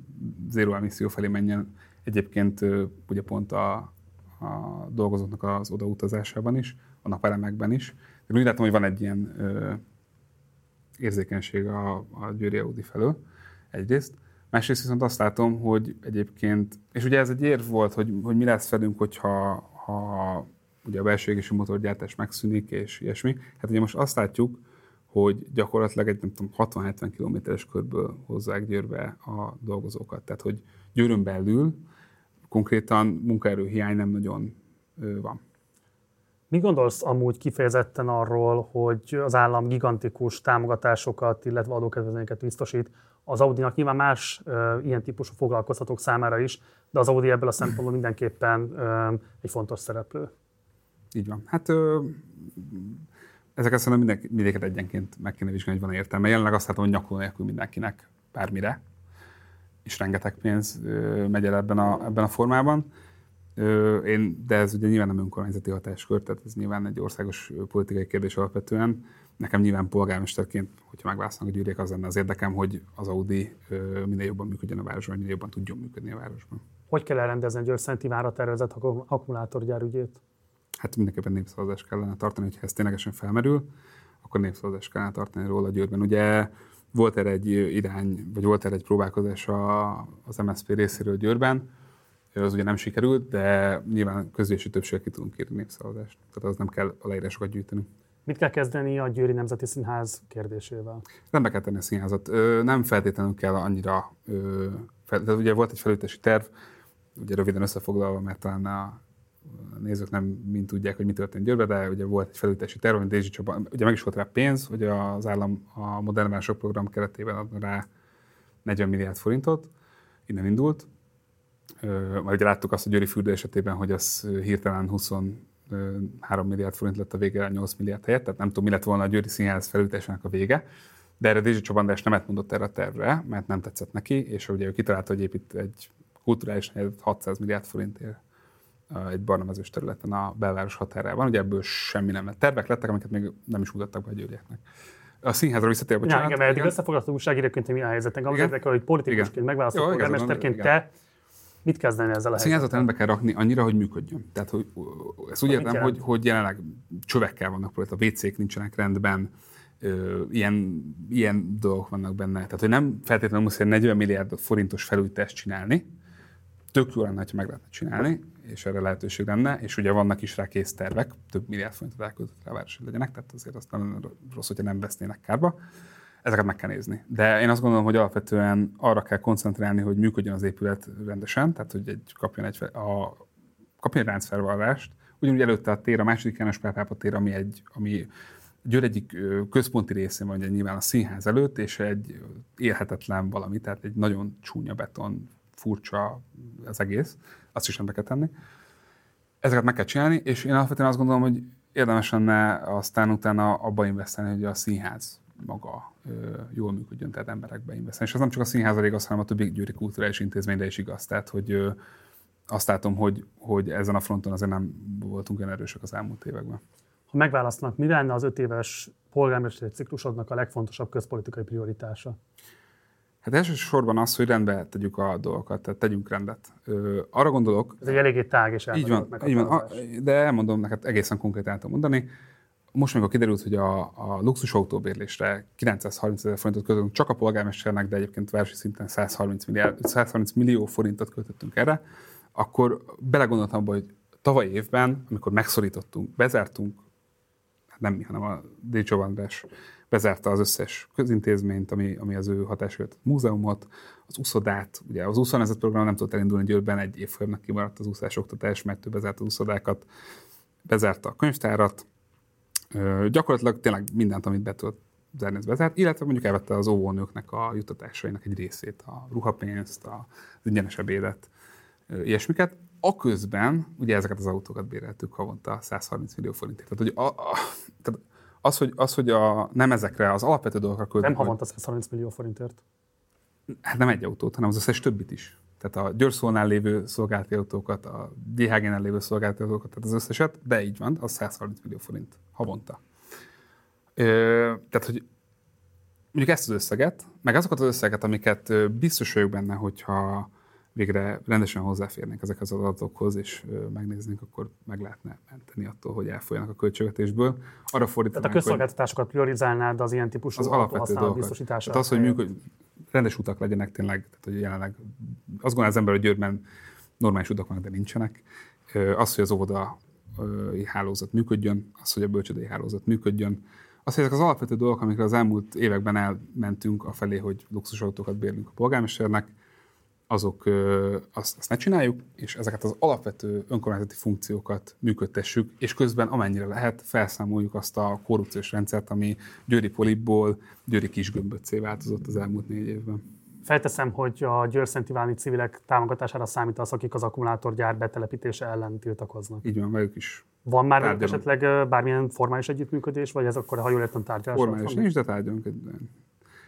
zéró emisszió felé menjen. Egyébként ugye pont a, a dolgozóknak az odautazásában is, a napelemekben is. De úgy látom, hogy van egy ilyen ö, érzékenység a, a Győri Audi felől egyrészt. Másrészt viszont azt látom, hogy egyébként, és ugye ez egy érv volt, hogy, hogy mi lesz velünk, hogyha ha ugye a belső égési motorgyártás megszűnik, és ilyesmi. Hát ugye most azt látjuk, hogy gyakorlatilag egy nem tudom, 60-70 kilométeres körből hozzák Győrbe a dolgozókat. Tehát, hogy Győrön belül konkrétan munkaerő hiány nem nagyon van. Mi gondolsz amúgy kifejezetten arról, hogy az állam gigantikus támogatásokat, illetve adókedvezményeket biztosít az Audi-nak nyilván más ö, ilyen típusú foglalkoztatók számára is, de az Audi ebből a szempontból mindenképpen ö, egy fontos szereplő. Így van. Hát ö, ezeket szerintem mindéket egyenként meg kéne vizsgálni, hogy van értelme. Jelenleg azt látom, hogy nyakló nélkül mindenkinek bármire, és rengeteg pénz megy el ebben a, ebben a formában. Én, de ez ugye nyilván nem önkormányzati hatáskör, tehát ez nyilván egy országos politikai kérdés alapvetően. Nekem nyilván polgármesterként, hogyha megválasztanak a gyűrűk, az lenne az érdekem, hogy az Audi minél jobban működjön a városban, minél jobban tudjon működni a városban. Hogy kell elrendezni a Győrszenti vára tervezett akkumulátorgyár ügyét? hát mindenképpen népszavazást kellene tartani, hogyha ez ténylegesen felmerül, akkor népszavazást kellene tartani róla Győrben. Ugye volt erre egy irány, vagy volt erre egy próbálkozás az MSZP részéről Győrben, az ugye nem sikerült, de nyilván közösségi többséggel ki tudunk írni népszavazást. Tehát az nem kell aláírásokat gyűjteni. Mit kell kezdeni a Győri Nemzeti Színház kérdésével? Rendbe kell tenni a színházat. Nem feltétlenül kell annyira... Tehát ugye volt egy felültési terv, ugye röviden összefoglalva, mert talán a a nézők nem mind tudják, hogy mi történt Győrbe, de ugye volt egy felültési terv, hogy Dézsi Csaba, ugye meg is volt rá pénz, hogy az állam a modern vások program keretében ad rá 40 milliárd forintot, innen indult. Majd ugye láttuk azt a Győri fürdő esetében, hogy az hirtelen 23 milliárd forint lett a vége 8 milliárd helyett, tehát nem tudom, mi lett volna a Győri Színház felültésének a vége. De erre Dézsi Csobandás nem mondott erre a tervre, mert nem tetszett neki, és ugye ő kitalálta, hogy épít egy kulturális helyet 600 milliárd forintért egy barnamezős területen a belváros határában. Ugye ebből semmi nem lett. Tervek lettek, amiket még nem is mutattak be a győrieknek. A színházra visszatérve, bocsánat. Ja, igen, eddig összefoglaltó újságíróként, mi a helyzet. Engem az érdekel, hogy politikusként megválasztott polgármesterként te mit kezdeni ezzel a, a színházat rendbe kell rakni annyira, hogy működjön. Tehát, hogy ezt úgy értem, hogy, hogy jelenleg csövekkel vannak a WC-k nincsenek rendben, ö, ilyen, ilyen dolgok vannak benne. Tehát, hogy nem feltétlenül muszáj 40 milliárd forintos felújítást csinálni, tök jó lenne, ha meg lehetne csinálni, és erre lehetőség lenne, és ugye vannak is rá kész tervek, több milliárd forintot elköltött rá város, hogy legyenek, tehát azért azt nem rossz, hogyha nem vesznének kárba. Ezeket meg kell nézni. De én azt gondolom, hogy alapvetően arra kell koncentrálni, hogy működjön az épület rendesen, tehát hogy egy, kapjon egy, a, kapjon egy ráncfelvallást, ugyanúgy előtte a tér, a második János Pápa tér, ami egy, ami Győr egyik központi részén van, ugye nyilván a színház előtt, és egy élhetetlen valami, tehát egy nagyon csúnya beton furcsa az egész, azt is rendbe kell tenni. Ezeket meg kell csinálni, és én alapvetően azt gondolom, hogy érdemes lenne aztán utána abba investálni, hogy a színház maga ö, jól működjön, tehát emberekbe investálni. És ez nem csak a színház igaz, hanem a többi győri kulturális intézményre is igaz. Tehát, hogy ö, azt látom, hogy, hogy ezen a fronton azért nem voltunk olyan erősek az elmúlt években. Ha megválasztanak, mi lenne az öt éves polgármesteri ciklusodnak a legfontosabb közpolitikai prioritása? Hát elsősorban az, hogy rendbe tegyük a dolgokat, tehát tegyünk rendet. Ö, arra gondolok... Ez egy eléggé tág és Így van, így van a, de elmondom neked egészen konkrétan tudom mondani. Most, amikor kiderült, hogy a, a luxus autóbérlésre 930 ezer forintot költöttünk csak a polgármesternek, de egyébként városi szinten 130, milliárd, 130 millió forintot költöttünk erre, akkor belegondoltam abba, hogy tavaly évben, amikor megszorítottunk, bezártunk, hát nem mi, hanem a Décsó András bezárta az összes közintézményt, ami, ami az ő hatásért, a múzeumot, az úszodát, ugye az úszónezet program nem tudott elindulni Győrben, egy évfolyamnak kimaradt az úszás oktatás, mert ő bezárta az úszodákat, bezárta a könyvtárat, Ö, gyakorlatilag tényleg mindent, amit be tudott zárni, ez bezárt, illetve mondjuk elvette az óvónőknek a jutatásainak egy részét, a ruhapénzt, az ingyenes ebédet, ilyesmiket. Aközben ugye ezeket az autókat béreltük havonta 130 millió forintért. Tehát, hogy a, a, tehát az, hogy, az, hogy a, nem ezekre az alapvető dolgokra költünk. Nem havonta 130 millió forintért. Hát nem egy autót, hanem az összes többit is. Tehát a győrszónál lévő szolgálati autókat, a DHG-nál lévő szolgálati autókat, tehát az összeset, de így van, az 130 millió forint havonta. Ö, tehát, hogy mondjuk ezt az összeget, meg azokat az összeget, amiket biztos vagyok benne, hogyha végre rendesen hozzáférnénk ezekhez az adatokhoz, és megnéznénk, akkor meg lehetne menteni attól, hogy elfolyjanak a költségvetésből. Arra Tehát a közszolgáltatásokat priorizálnád az ilyen típusú az alapvető dolgokat. Tehát az, hogy működ, rendes utak legyenek tényleg, tehát hogy jelenleg azt gondolja az ember, hogy Győrben normális utak vannak, de nincsenek. Az, hogy az óvoda hálózat működjön, az, hogy a bölcsödei hálózat működjön, az, hogy ezek az alapvető dolgok, amikre az elmúlt években elmentünk a felé, hogy luxusautókat bérlünk a polgármesternek, azok azt, azt ne csináljuk, és ezeket az alapvető önkormányzati funkciókat működtessük, és közben amennyire lehet felszámoljuk azt a korrupciós rendszert, ami Győri Polipból Győri Kisgömböccé változott az elmúlt négy évben. Felteszem, hogy a Győrszenti Váni civilek támogatására számítasz, akik az akkumulátorgyár betelepítése ellen tiltakoznak. Így van, velük is. Van már velük esetleg bármilyen formális együttműködés, vagy ez akkor, ha jól értem, tárgyalás? Formális nincs, de tárgyalunk,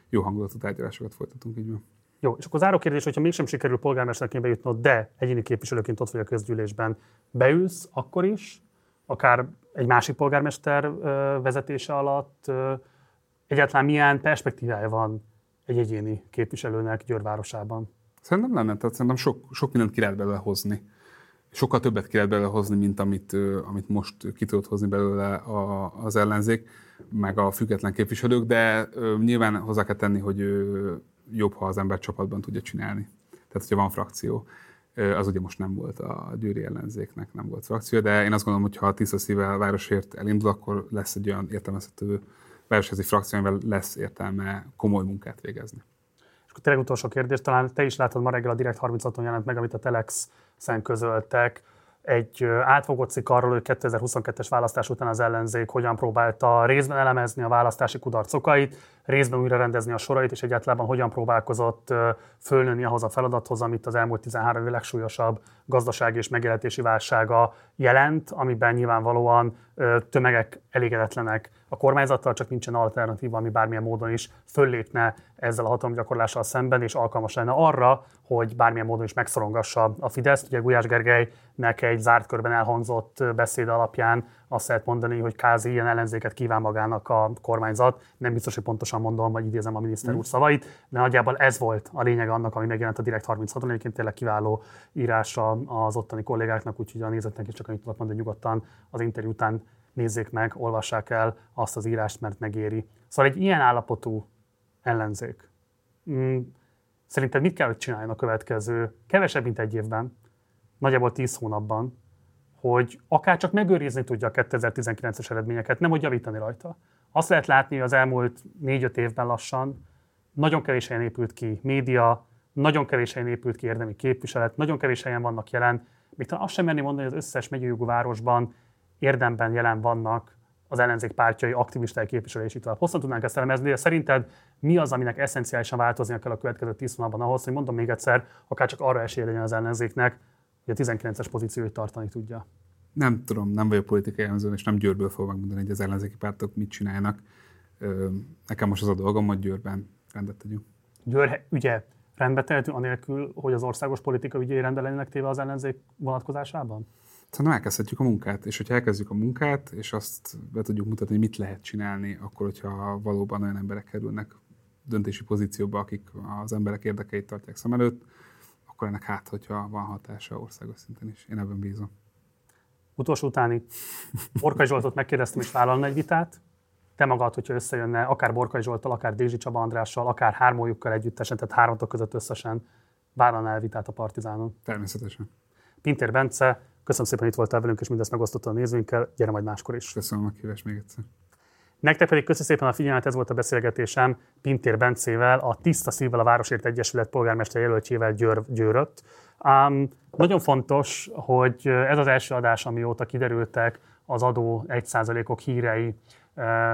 jó hangulatú tárgyalásokat folytatunk, így van. Jó, és akkor záró kérdés, hogyha mégsem sikerül polgármesterként bejutnod, de egyéni képviselőként ott vagy a közgyűlésben, beülsz akkor is, akár egy másik polgármester vezetése alatt, egyáltalán milyen perspektívája van egy egyéni képviselőnek Győrvárosában? Szerintem nem, tehát szerintem sok, sok mindent ki lehet belőle hozni. Sokkal többet ki lehet belőle hozni, mint amit, amit most ki tudott hozni belőle a, az ellenzék, meg a független képviselők, de nyilván hozzá kell tenni, hogy jobb, ha az ember csapatban tudja csinálni. Tehát, hogyha van frakció, az ugye most nem volt a győri ellenzéknek, nem volt frakció, de én azt gondolom, hogy ha a tiszta szívvel városért elindul, akkor lesz egy olyan értelmezhető városházi frakció, amivel lesz értelme komoly munkát végezni. És akkor tényleg utolsó kérdés, talán te is látod ma reggel a Direkt 36-on jelent meg, amit a Telex-szen közöltek, egy átfogott cikk arról, hogy 2022-es választás után az ellenzék hogyan próbálta részben elemezni a választási kudarcokait, részben újra rendezni a sorait, és egyáltalán hogyan próbálkozott fölnőni ahhoz a feladathoz, amit az elmúlt 13 év legsúlyosabb gazdasági és megélhetési válsága jelent, amiben nyilvánvalóan tömegek elégedetlenek a kormányzattal, csak nincsen alternatíva, ami bármilyen módon is föllépne ezzel a hatalomgyakorlással szemben, és alkalmas lenne arra, hogy bármilyen módon is megszorongassa a Fideszt. Ugye Gulyás Gergelynek egy zárt körben elhangzott beszéd alapján azt lehet mondani, hogy kázi ilyen ellenzéket kíván magának a kormányzat. Nem biztos, hogy pontosan mondom, vagy idézem a miniszter úr mm. szavait, de nagyjából ez volt a lényeg annak, ami megjelent a Direkt 36-on. Egyébként tényleg kiváló írása az ottani kollégáknak, úgyhogy a nézetnek is csak annyit tudok mondani, nyugodtan az interjú után nézzék meg, olvassák el azt az írást, mert megéri. Szóval egy ilyen állapotú ellenzék. Mm, szerinted mit kell, hogy csináljon a következő, kevesebb, mint egy évben, nagyjából 10 hónapban, hogy akár csak megőrizni tudja a 2019-es eredményeket, nem hogy javítani rajta. Azt lehet látni, hogy az elmúlt 4-5 évben lassan nagyon kevés helyen épült ki média, nagyon kevés helyen épült ki érdemi képviselet, nagyon kevés helyen vannak jelen. Még talán azt sem merni mondani, hogy az összes megyei városban érdemben jelen vannak az ellenzék pártjai, aktivistai képviselési tovább. Hosszan tudnánk ezt elemezni, de szerinted mi az, aminek eszenciálisan változnia kell a következő 10 hónapban ahhoz, hogy mondom még egyszer, akár csak arra esélye legyen az ellenzéknek, hogy a 19-es pozícióit tartani tudja? Nem tudom, nem vagyok politikai elemző, és nem Győrből fogok megmondani, hogy az ellenzéki pártok mit csinálnak. Nekem most az a dolgom, hogy Győrben rendet tegyünk. Győr ügye rendbe tehetünk, anélkül, hogy az országos politika ügyei rendbe lennének téve az ellenzék vonatkozásában? Szerintem elkezdhetjük a munkát, és hogyha elkezdjük a munkát, és azt be tudjuk mutatni, hogy mit lehet csinálni, akkor, hogyha valóban olyan emberek kerülnek döntési pozícióba, akik az emberek érdekeit tartják szem előtt, akkor ennek hát, hogyha van hatása országos szinten is. Én ebben bízom. Utolsó utáni Borkai Zsoltot megkérdeztem, és vállalna egy vitát. Te magad, hogyha összejönne akár Borkai Zsolttal, akár Dézsi Csaba Andrással, akár hármójukkal együttesen, tehát hármatok között összesen vállalná el vitát a Partizánon? Természetesen. Pintér Bence, köszönöm szépen, hogy itt voltál velünk, és mindezt megosztotta a nézőinkkel. Gyere majd máskor is. Köszönöm a kívást még egyszer. Nektek pedig köszönöm szépen a figyelmet, ez volt a beszélgetésem Pintér Bencével, a Tiszta Szívvel a Városért Egyesület polgármester jelöltjével Győr, Győrött. Um, nagyon fontos, hogy ez az első adás, amióta kiderültek az adó 1%-ok hírei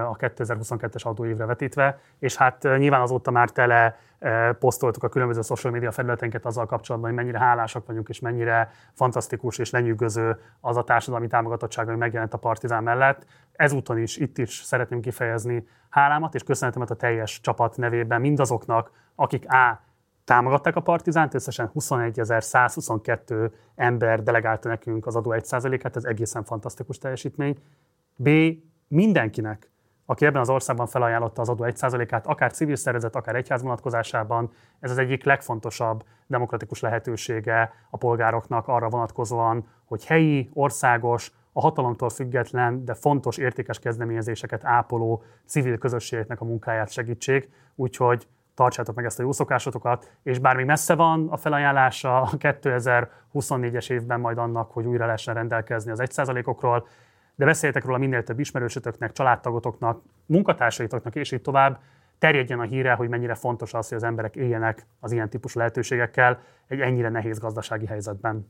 a 2022-es adóévre vetítve, és hát nyilván azóta már tele posztoltuk a különböző social media felületeinket azzal kapcsolatban, hogy mennyire hálásak vagyunk, és mennyire fantasztikus és lenyűgöző az a társadalmi támogatottság, ami megjelent a Partizán mellett. Ezúton is, itt is szeretném kifejezni hálámat és köszönetemet a teljes csapat nevében mindazoknak, akik A támogatták a Partizánt, összesen 21.122 ember delegálta nekünk az adó 1%-át, ez egészen fantasztikus teljesítmény. B. Mindenkinek, aki ebben az országban felajánlotta az adó 1%-át, akár civil szervezet, akár egyház vonatkozásában, ez az egyik legfontosabb demokratikus lehetősége a polgároknak arra vonatkozóan, hogy helyi, országos, a hatalomtól független, de fontos értékes kezdeményezéseket ápoló civil közösségeknek a munkáját segítsék. Úgyhogy tartsátok meg ezt a jó szokásotokat, és bár még messze van a felajánlása a 2024-es évben majd annak, hogy újra lehessen rendelkezni az 1%-okról, de beszéljetek róla minél több ismerősötöknek, családtagotoknak, munkatársaitoknak, és így tovább, terjedjen a híre, hogy mennyire fontos az, hogy az emberek éljenek az ilyen típusú lehetőségekkel egy ennyire nehéz gazdasági helyzetben.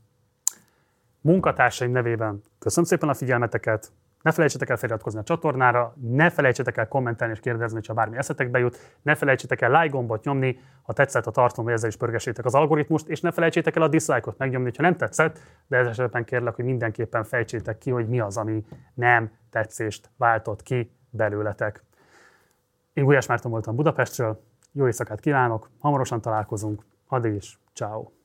Munkatársaim nevében köszönöm szépen a figyelmeteket, ne felejtsetek el feliratkozni a csatornára, ne felejtsetek el kommentelni és kérdezni, ha bármi eszetekbe jut, ne felejtsétek el like gombot nyomni, ha tetszett a tartalom, ezzel is pörgessétek az algoritmust, és ne felejtsétek el a dislike-ot megnyomni, ha nem tetszett, de ez esetben kérlek, hogy mindenképpen fejtsétek ki, hogy mi az, ami nem tetszést váltott ki belőletek. Én Gulyás Márton voltam Budapestről, jó éjszakát kívánok, hamarosan találkozunk, addig is, ciao.